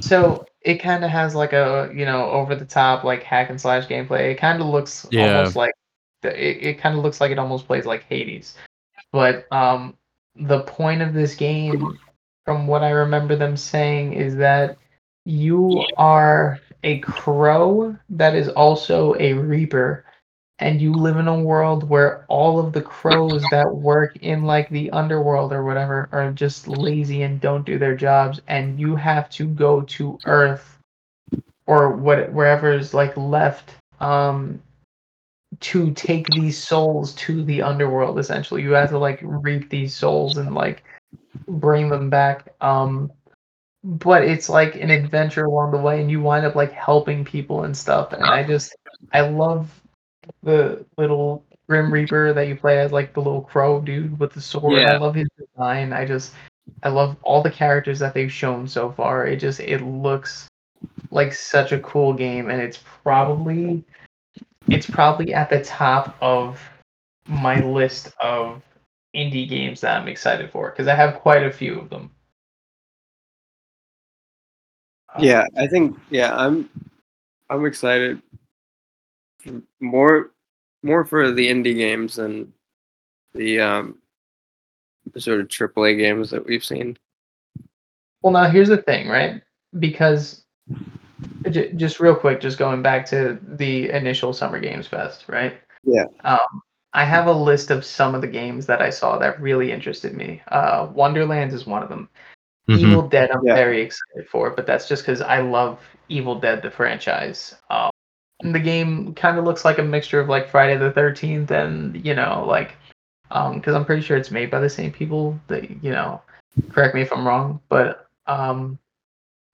so it kind of has like a you know over the top like hack and slash gameplay. It kind of looks Yeah. almost like the, it, it kind of looks like it almost plays like Hades. But um, the point of this game, from what I remember them saying, is that you are a crow that is also a reaper and you live in a world where all of the crows that work in like the underworld or whatever are just lazy and don't do their jobs and you have to go to earth or what wherever is like left um to take these souls to the underworld essentially. You have to like reap these souls and like bring them back um but it's like an adventure along the way and you wind up like helping people and stuff and i just i love the little grim reaper that you play as like the little crow dude with the sword. I love his design. I just i love all the characters that they've shown so far. It just it looks like such a cool game and it's probably it's probably at the top of my list of indie games that i'm excited for because i have quite a few of them. Yeah, I think yeah, I'm I'm excited f- more more for the indie games than the um the sort of AAA games that we've seen. Well, now here's the thing, right? Because j- just real quick, just going back to the initial Summer Games Fest, right? Yeah. Um, I have a list of some of the games that I saw that really interested me. Uh, Wonderlands is one of them. Mhm. Evil Dead, I'm Yeah. very excited for, but that's just because I love Evil Dead, the franchise. Um, and the game kind of looks like a mixture of like Friday the 13th and, you know, like, um because I'm pretty sure it's made by the same people that, you know, correct me if I'm wrong, but um,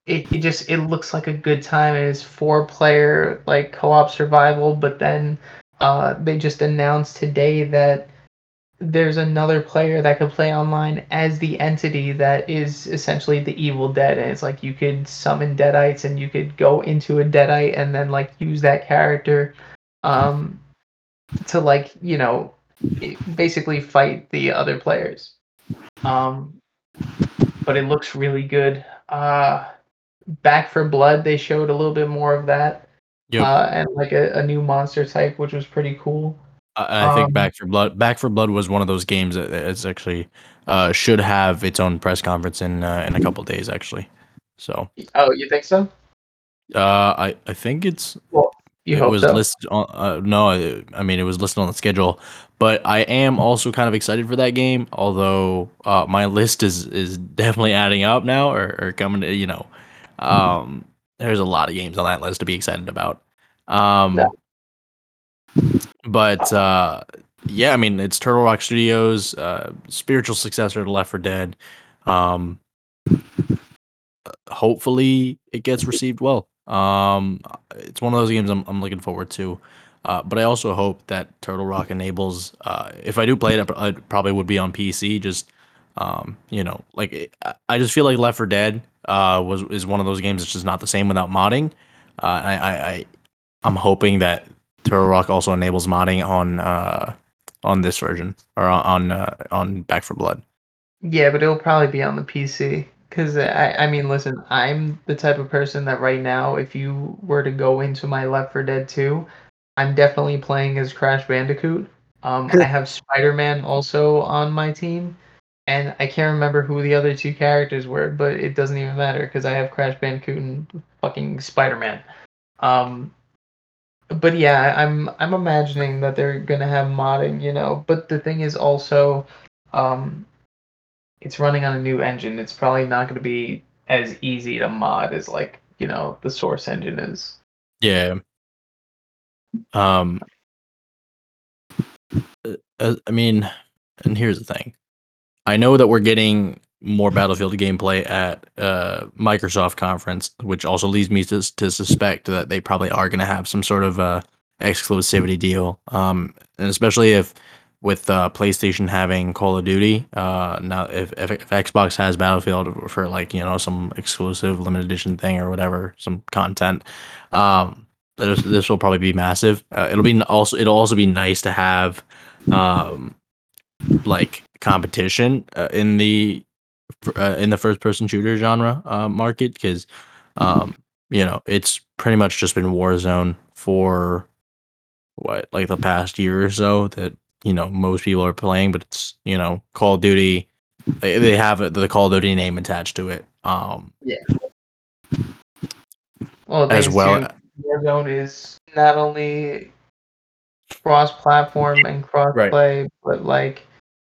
it, it just it looks like a good time. It is four player like co-op survival, but then uh, they just announced today that there's another player that could play online as the entity that is essentially the evil dead and it's like you could summon deadites and you could go into a deadite and then like use that character um to like you know basically fight the other players. Um but it looks really good. Uh back for blood they showed a little bit more of that. Yep. uh and like a, a new monster type which was pretty cool I, I think Um, Back for Blood. Back for Blood was one of those games that it's actually uh, should have its own press conference in uh, in a couple days actually. So oh you think so uh, I I think it's you it hope was so listed on uh, no I, I mean it was listed on the schedule but i am also kind of excited for that game although uh, my list is is definitely adding up now or, or coming to you know um there's a lot of games on that list to be excited about um Yeah. But uh yeah i mean it's turtle rock studios uh spiritual successor to left for dead um hopefully it gets received well. Um, it's one of those games I'm, I'm looking forward to. Uh, but I also hope that Turtle Rock enables. Uh, if I do play it, I probably would be on PC. Just, um, you know, like I- just feel like Left 4 Dead uh, was is one of those games that's just not the same without modding. Uh, I, I, I I'm hoping that Turtle Rock also enables modding on uh, on this version or on on, uh, on Back for Blood. Yeah, but it'll probably be on the PC. Cause I, I mean, listen, I'm the type of person that right now, if you were to go into my Left for Dead 2, I'm definitely playing as Crash Bandicoot. Um, I have Spider-Man also on my team, and I can't remember who the other two characters were, but it doesn't even matter because I have Crash Bandicoot and fucking Spider-Man. Um, but yeah, I'm I'm imagining that they're gonna have modding, you know. But the thing is also, um, it's running on a new engine. It's probably not to be as easy to mod as like you know the source engine is. Yeah. Um. uh, uh, I mean, and here's the thing. I know that we're getting more Battlefield gameplay at uh, Microsoft conference, which also leads me to to suspect that they probably are going to have some sort of uh, exclusivity deal. Um, and especially if with uh, PlayStation having Call of Duty, uh, now if, if if Xbox has Battlefield for like you know some exclusive limited edition thing or whatever, some content, um, this, this will probably be massive. Uh, it'll be also it'll also be nice to have, um, like competition uh, in the uh, in the first person shooter genre uh, market because um you know it's pretty much just been warzone for what like the past year or so that you know most people are playing but it's you know call of duty they, they have the call of duty name attached to it um Well, as well Warzone is not only cross-platform and cross-play, but like,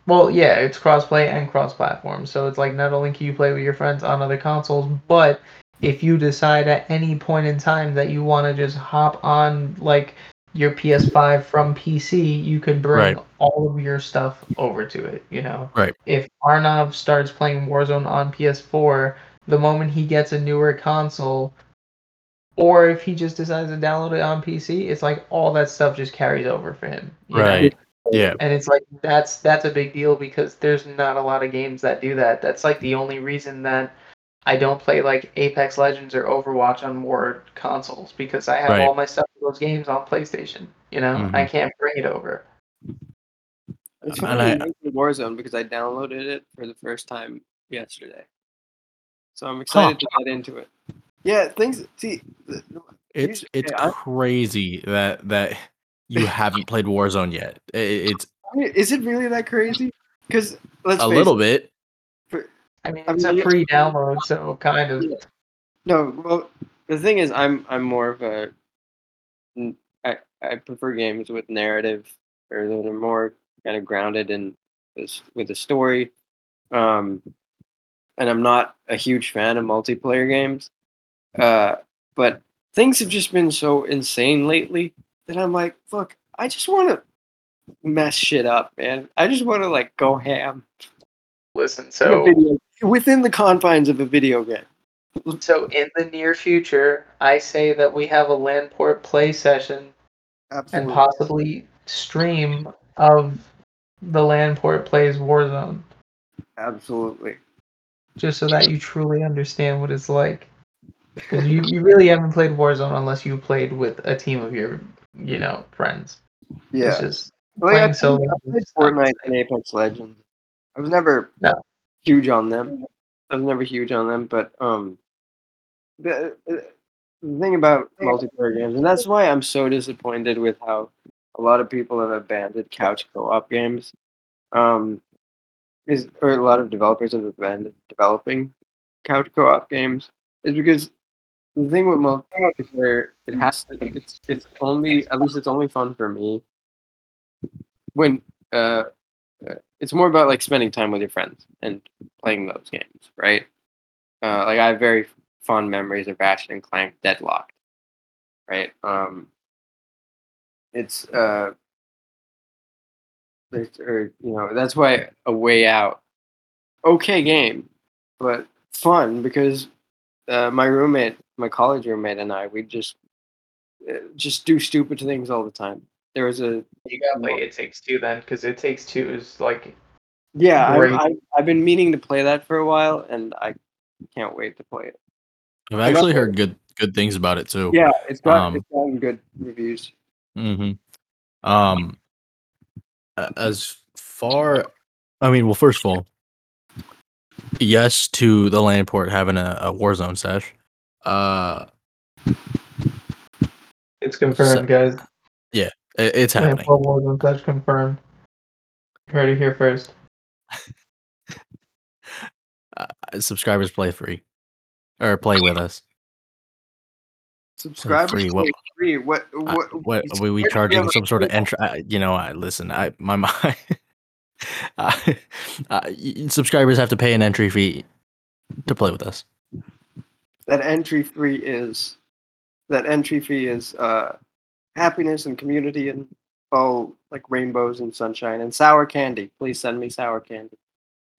well, yeah, it's cross-play and cross-platform. So it's like not only can you play with your friends on other consoles, but if you decide at any point in time that you want to just hop on like your PS5 from PC, you could bring Right. all of your stuff over to it. You know, Right. If Arnav starts playing Warzone on PS4, the moment he gets a newer console, or if he just decides to download it on PC, it's like all that stuff just carries over for him. you know? Right yeah And it's like that's that's a big deal because there's not a lot of games that do that. That's like the only reason that I don't play like Apex Legends or Overwatch on more consoles because I have Right. all my stuff for those games on PlayStation. You know, I Mhm. can't bring it over. It's funny I- you mentioned Warzone because I downloaded it for the first time yesterday, so I'm excited to get into it. Yeah, things. See, the- the- it's it's okay, I- crazy that that you haven't played warzone yet it's is it really that crazy? Because let's a little it, bit I mean, I it's mean, a yeah. free download, so kind of. No, well, the thing is, I'm I'm more of a n- I I prefer games with narrative or that are more kind of grounded in this with a story. Um, and I'm not a huge fan of multiplayer games. Uh, but things have just been so insane lately that I'm like, look, I just want to mess shit up, man. I just want to like go ham Listen, so video- within the confines of a video game. so in the near future, I say that we have a Landport play session and possibly stream of the Landport plays Warzone, Absolutely. just so that you truly understand what it's like. Because you, you really haven't played Warzone unless you played with a team of your, you know, friends. It's Yeah. just Well, playing I played, I played is not Fortnite and Apex Legends. I was never No. huge on them. I was never huge on them, but um, the, the thing about multiplayer games, and that's why I'm so disappointed with how a lot of people have abandoned couch co-op games. Um, is or a lot of developers have abandoned developing couch co-op games is because the thing with multiplayer, is where it has to. It's it's only at least it's only fun for me when uh, uh, it's more about like spending time with your friends and playing those games, right? Uh, like I have very fond memories of Ratchet and Clank Deadlocked, right? Um, it's uh, there's, or you know that's why a way out, okay game, but fun because uh, my roommate, my college roommate, and I, we just uh, just do stupid things all the time. There was a You gotta play It Takes Two then, because It Takes Two is like yeah, I, I, I've been meaning to play that for a while, and I can't wait to play it. i've actually heard good good things about it too Yeah, it's got Um, it's gotten good reviews. hmm Um, as far, I mean, well, first of all, yes to the land port having a, a Warzone sesh. Uh, it's confirmed, guys. i- it's Yeah, happening. Paul Warzone that's confirmed. Heard it here first. Uh, subscribers play free, or play with us. Subscribers free, free. what- free. What Uh, what what are we, we where charging some sort of entry? You know, I listen. I my mind. uh, uh, subscribers have to pay an entry fee to play with us. That entry fee is that entry fee is uh happiness and community and all like rainbows and sunshine and sour candy. Please send me sour candy.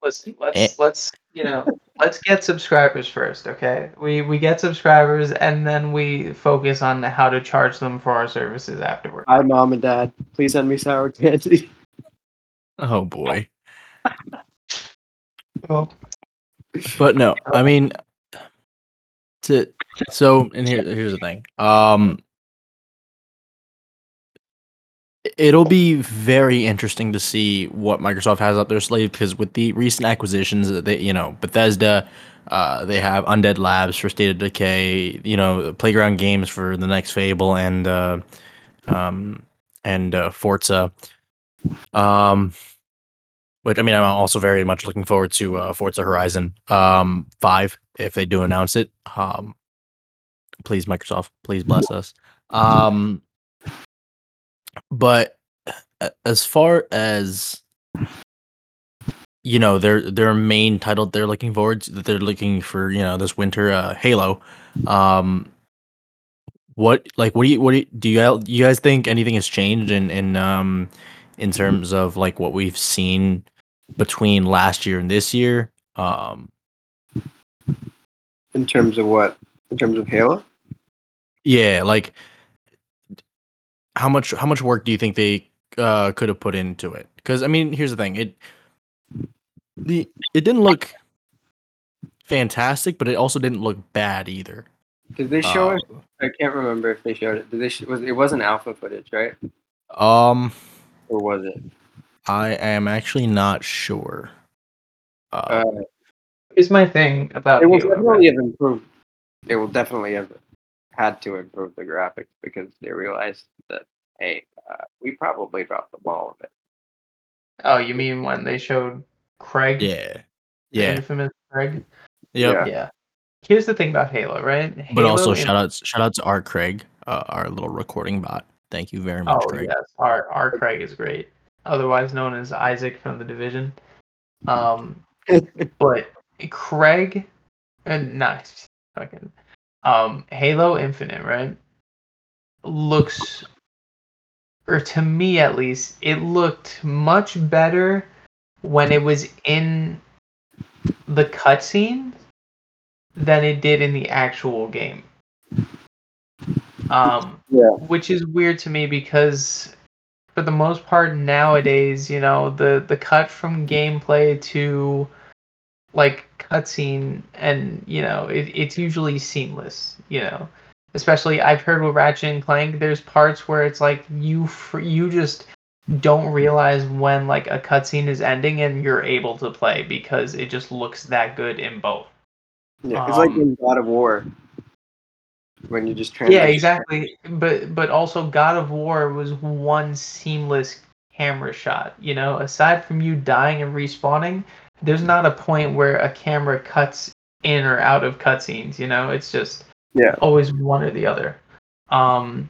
Listen, let's Eh. let's you know let's get subscribers first, okay? We we get subscribers and then we focus on how to charge them for our services afterward. Hi, mom and dad. Please send me sour candy. Oh boy. Well, But no, I mean, to so and here here's the thing. Um, it'll be very interesting to see what Microsoft has up their sleeve because with the recent acquisitions, that they you know Bethesda, uh, they have Undead Labs for State of Decay, you know, Playground Games for the next Fable and uh, um and uh, Forza. Um, which I mean, I'm also very much looking forward to uh, Forza Horizon um, Five if they do announce it. Um, please, Microsoft, please bless us. Um, but as far as you know, their their main title they're looking forward to, that they're looking for, you know, this winter, uh, Halo. Um, what like what do you what do you, do you you guys think anything has changed in in um in terms of like what we've seen between last year and this year? Um, In terms of what? In terms of Halo? yeah, like how much how much work do you think they uh could have put into it? Because I mean, here's the thing it the it didn't look fantastic, but it also didn't look bad either. Did they show Uh, us? I can't remember if they showed it. Did they? Sh- was it wasn't alpha footage, right? Um, Or was it? I am actually not sure. Uh, Uh, here's my thing about it will Halo, definitely have improved. It will definitely have had to improve the graphics because they realized that hey, uh, we probably dropped the ball a bit. Oh, you mean when they showed Craig? yeah, the yeah, Infamous Craig. yep. Yeah. Yeah. Here's the thing about Halo, right? But also shout outs shout out to our Craig, uh, our little recording bot. Thank you very much, Oh Craig. yes, our our Craig is great. Otherwise known as Isaac from the Division. Um, but Craig, and not fucking, um, Halo Infinite, right? Looks, or to me at least, it looked much better when it was in the cutscene than it did in the actual game. Um, Yeah. which is weird to me because for the most part nowadays, you know, the the cut from gameplay to like cutscene and you know, it, it's usually seamless, you know. Especially I've heard with Ratchet and Clank, there's parts where it's like you fr- you just don't realize when like a cutscene is ending and you're able to play because it just looks that good in both. Yeah, it's like Um, in God of War when you just Yeah, exactly. But but also God of War was one seamless camera shot. You know, aside from you dying and respawning, there's not a point where a camera cuts in or out of cutscenes. You know, it's just Yeah. always one or the other. Um,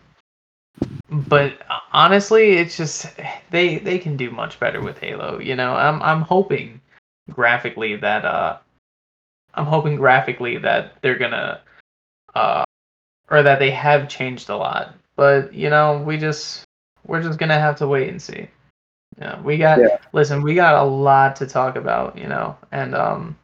but honestly, it's just they they can do much better with Halo. You know, I'm I'm hoping graphically that uh, I'm hoping graphically that they're gonna uh or that they have changed a lot. But you know, we just we're just gonna have to wait and see. Yeah, we got Yeah. listen, we got a lot to talk about, you know, and um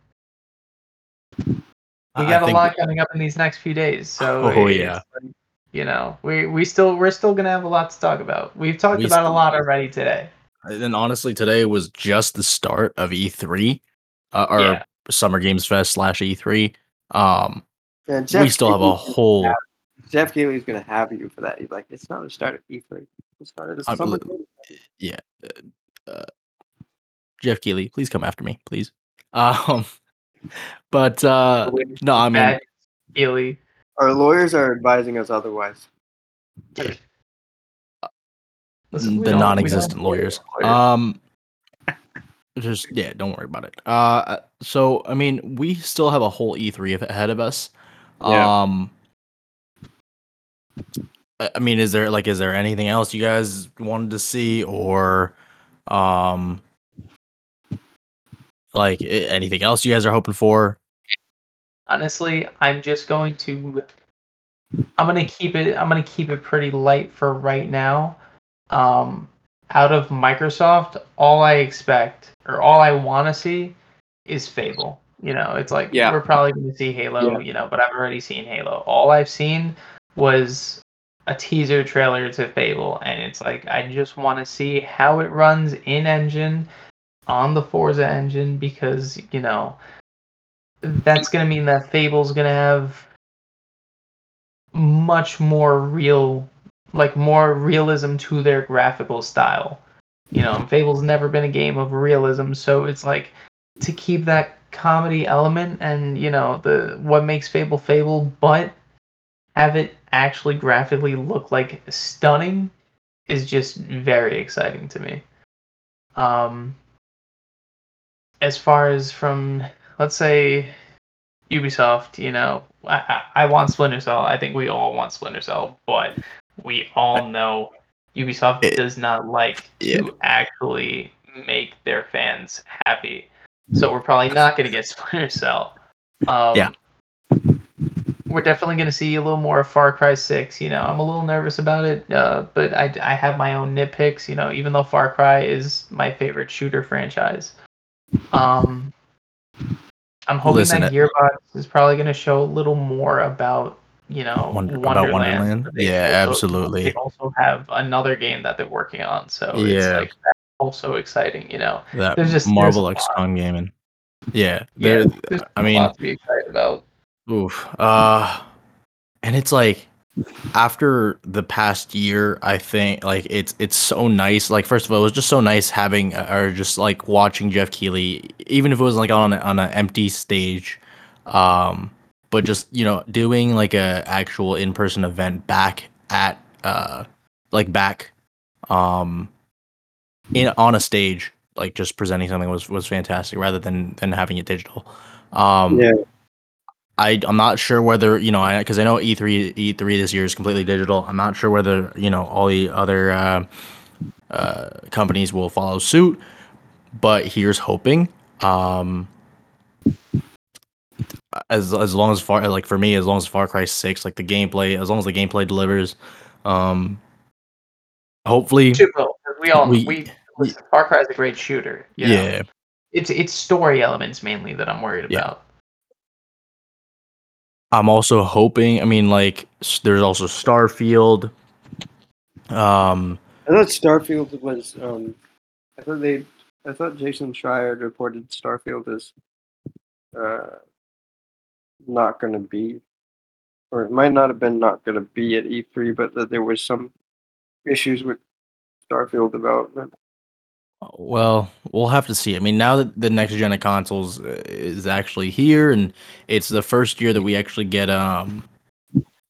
we got a think- lot coming up in these next few days. So Oh, it's yeah. like, you know, we we still we're still gonna have a lot to talk about. We've talked We about a lot already today. And honestly, today was just the start of E3, uh, or Yeah. Summer Games Fest slash E3. Um, Yeah, we still have a whole. Geoff Keighley's gonna have you for that. He's like, it's not a start of E3. It started the I'm summer. li- yeah. uh, Uh, Geoff Keighley, please come after me, please. Um, but uh, no, I mean, Bad Ely. Our lawyers are advising us otherwise. Listen, the don't- we don't non-existent lawyers. lawyers. Um, just yeah, don't worry about it. Uh, so I mean, we still have a whole E3 ahead of us. Yeah. Um, I I mean, is there like, is there anything else you guys wanted to see, or, um, like anything else you guys are hoping for? honestly i'm just going to i'm going to keep it i'm going to keep it pretty light for right now um out of microsoft all i expect or all i want to see is Fable. You know, it's like Yeah. we're probably going to see Halo, Yeah. you know, but I've already seen Halo. All I've seen was a teaser trailer to Fable, and it's like I just want to see how it runs in engine on the Forza engine because you know that's going to mean that Fable's going to have much more real, like more realism to their graphical style. You know, mm-hmm. Fable's never been a game of realism, so it's like to keep that comedy element and you know the what makes Fable Fable, but have it actually graphically look like stunning is just very exciting to me. Um, as far as from let's say Ubisoft, you know, I, I, want Splinter Cell. I think we all want Splinter Cell, but we all know Ubisoft It- does not like Yeah. to actually make their fans happy. So we're probably not going to get Splinter Cell. Um, Yeah. We're definitely going to see a little more of Far Cry 6. You know, I'm a little nervous about it, uh, but I, I have my own nitpicks, you know, even though Far Cry is my favorite shooter franchise. Um, I'm hoping Listen, that it- Gearbox is probably going to show a little more about, you know, Wonder- Wonderland. about Wonderland? They Yeah, absolutely. They also have another game that they're working on, so it's Yeah. like also exciting, you know. That There's just- Marvel there's a. XCOM gaming. Yeah, Yeah, I a mean, lot to be excited about. Oof. Uh and it's like after the past year, I think like it's it's so nice. Like first of all, it was just so nice having uh, or just like watching Geoff Keighley, even if it was like on on an empty stage, um, but just you know doing like a actual in person event back at uh like back um in on a stage like just presenting something was was fantastic rather than than having it digital. Um, Yeah. I I'm not sure whether you know because I, know E E3 E3 this year is completely digital. I'm not sure whether you know all the other uh, uh, companies will follow suit, but here's hoping. Um, as as long as far like for me, as long as Far Cry Six, like the gameplay, as long as the gameplay delivers, um, hopefully, we all we- we, Far Cry is a great shooter. You know? yeah. it's it's story elements mainly that I'm worried Yeah. about. I'm also hoping. I mean, like there's also Starfield. Um, I thought Starfield was. Um, I thought they. I thought Jason Schreier reported Starfield is uh, not going to be, or it might not have been not going to be at E3, but that there was some issues with Starfield development. Well, we'll have to see. I mean, now that the next gen of consoles uh, is actually here, and it's the first year that we actually get, um,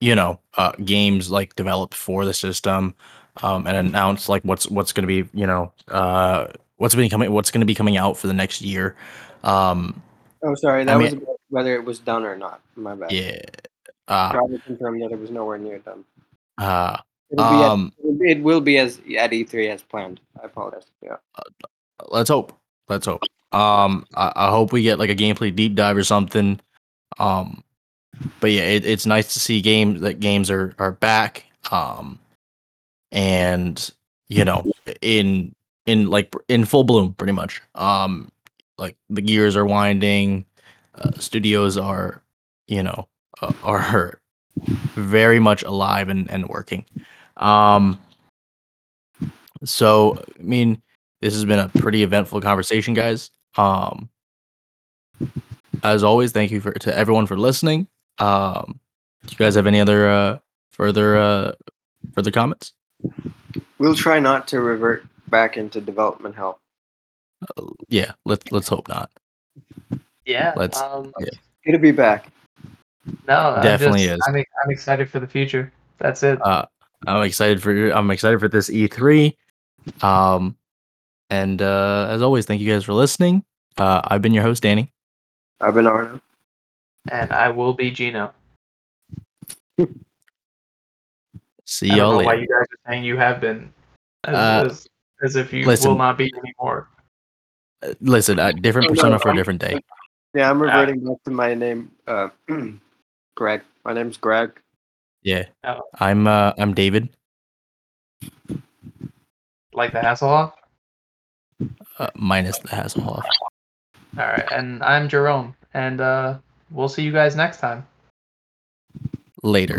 you know, uh, games like developed for the system, um, and announce like what's what's going to be, you know, uh, what's been coming, what's going to be coming out for the next year. Um, Oh, sorry, that I was mean- about whether it was done or not. My bad. yeah. Uh, Try to confirm that it was nowhere near done. uh, It'll be at- um, it will be as at E3 as planned. I apologize. Yeah. let's hope. Let's hope. Um, I, I hope we get like a gameplay deep dive or something. Um, but yeah, it, it's nice to see games that games are are back. Um, and you know, in in like in full bloom, pretty much. Um, like the gears are winding. Uh, studios are, you know, uh, are very much alive and and working. Um. So, I mean, this has been a pretty eventful conversation, guys. Um, as always, thank you for to everyone for listening. Um, do you guys have any other uh, further uh, further comments? We'll try not to revert back into development hell. Yeah, let's let's hope not. Yeah. Let's- um, yeah. It'll be back. no, I'm Definitely just- is. I'm, I'm excited for the future. That's it. Uh, I'm excited for I'm excited for this E3. Um, and uh, as always, thank you guys for listening. Uh, I've been your host, Danny. I've been Arnav. and I will be Gino. See I don't y'all know later. why you guys are saying you have been, as, Uh, as, as if you listen. will not be anymore. Uh, Listen, a different persona for a I'm- different day. Yeah, I'm reverting back to my name, uh, Greg. My name's Greg. Yeah, Oh. I'm uh, I'm David. Like the Hasselhoff. Uh, minus the Hasselhoff. All right, and I'm Jerome, and uh, we'll see you guys next time. Later.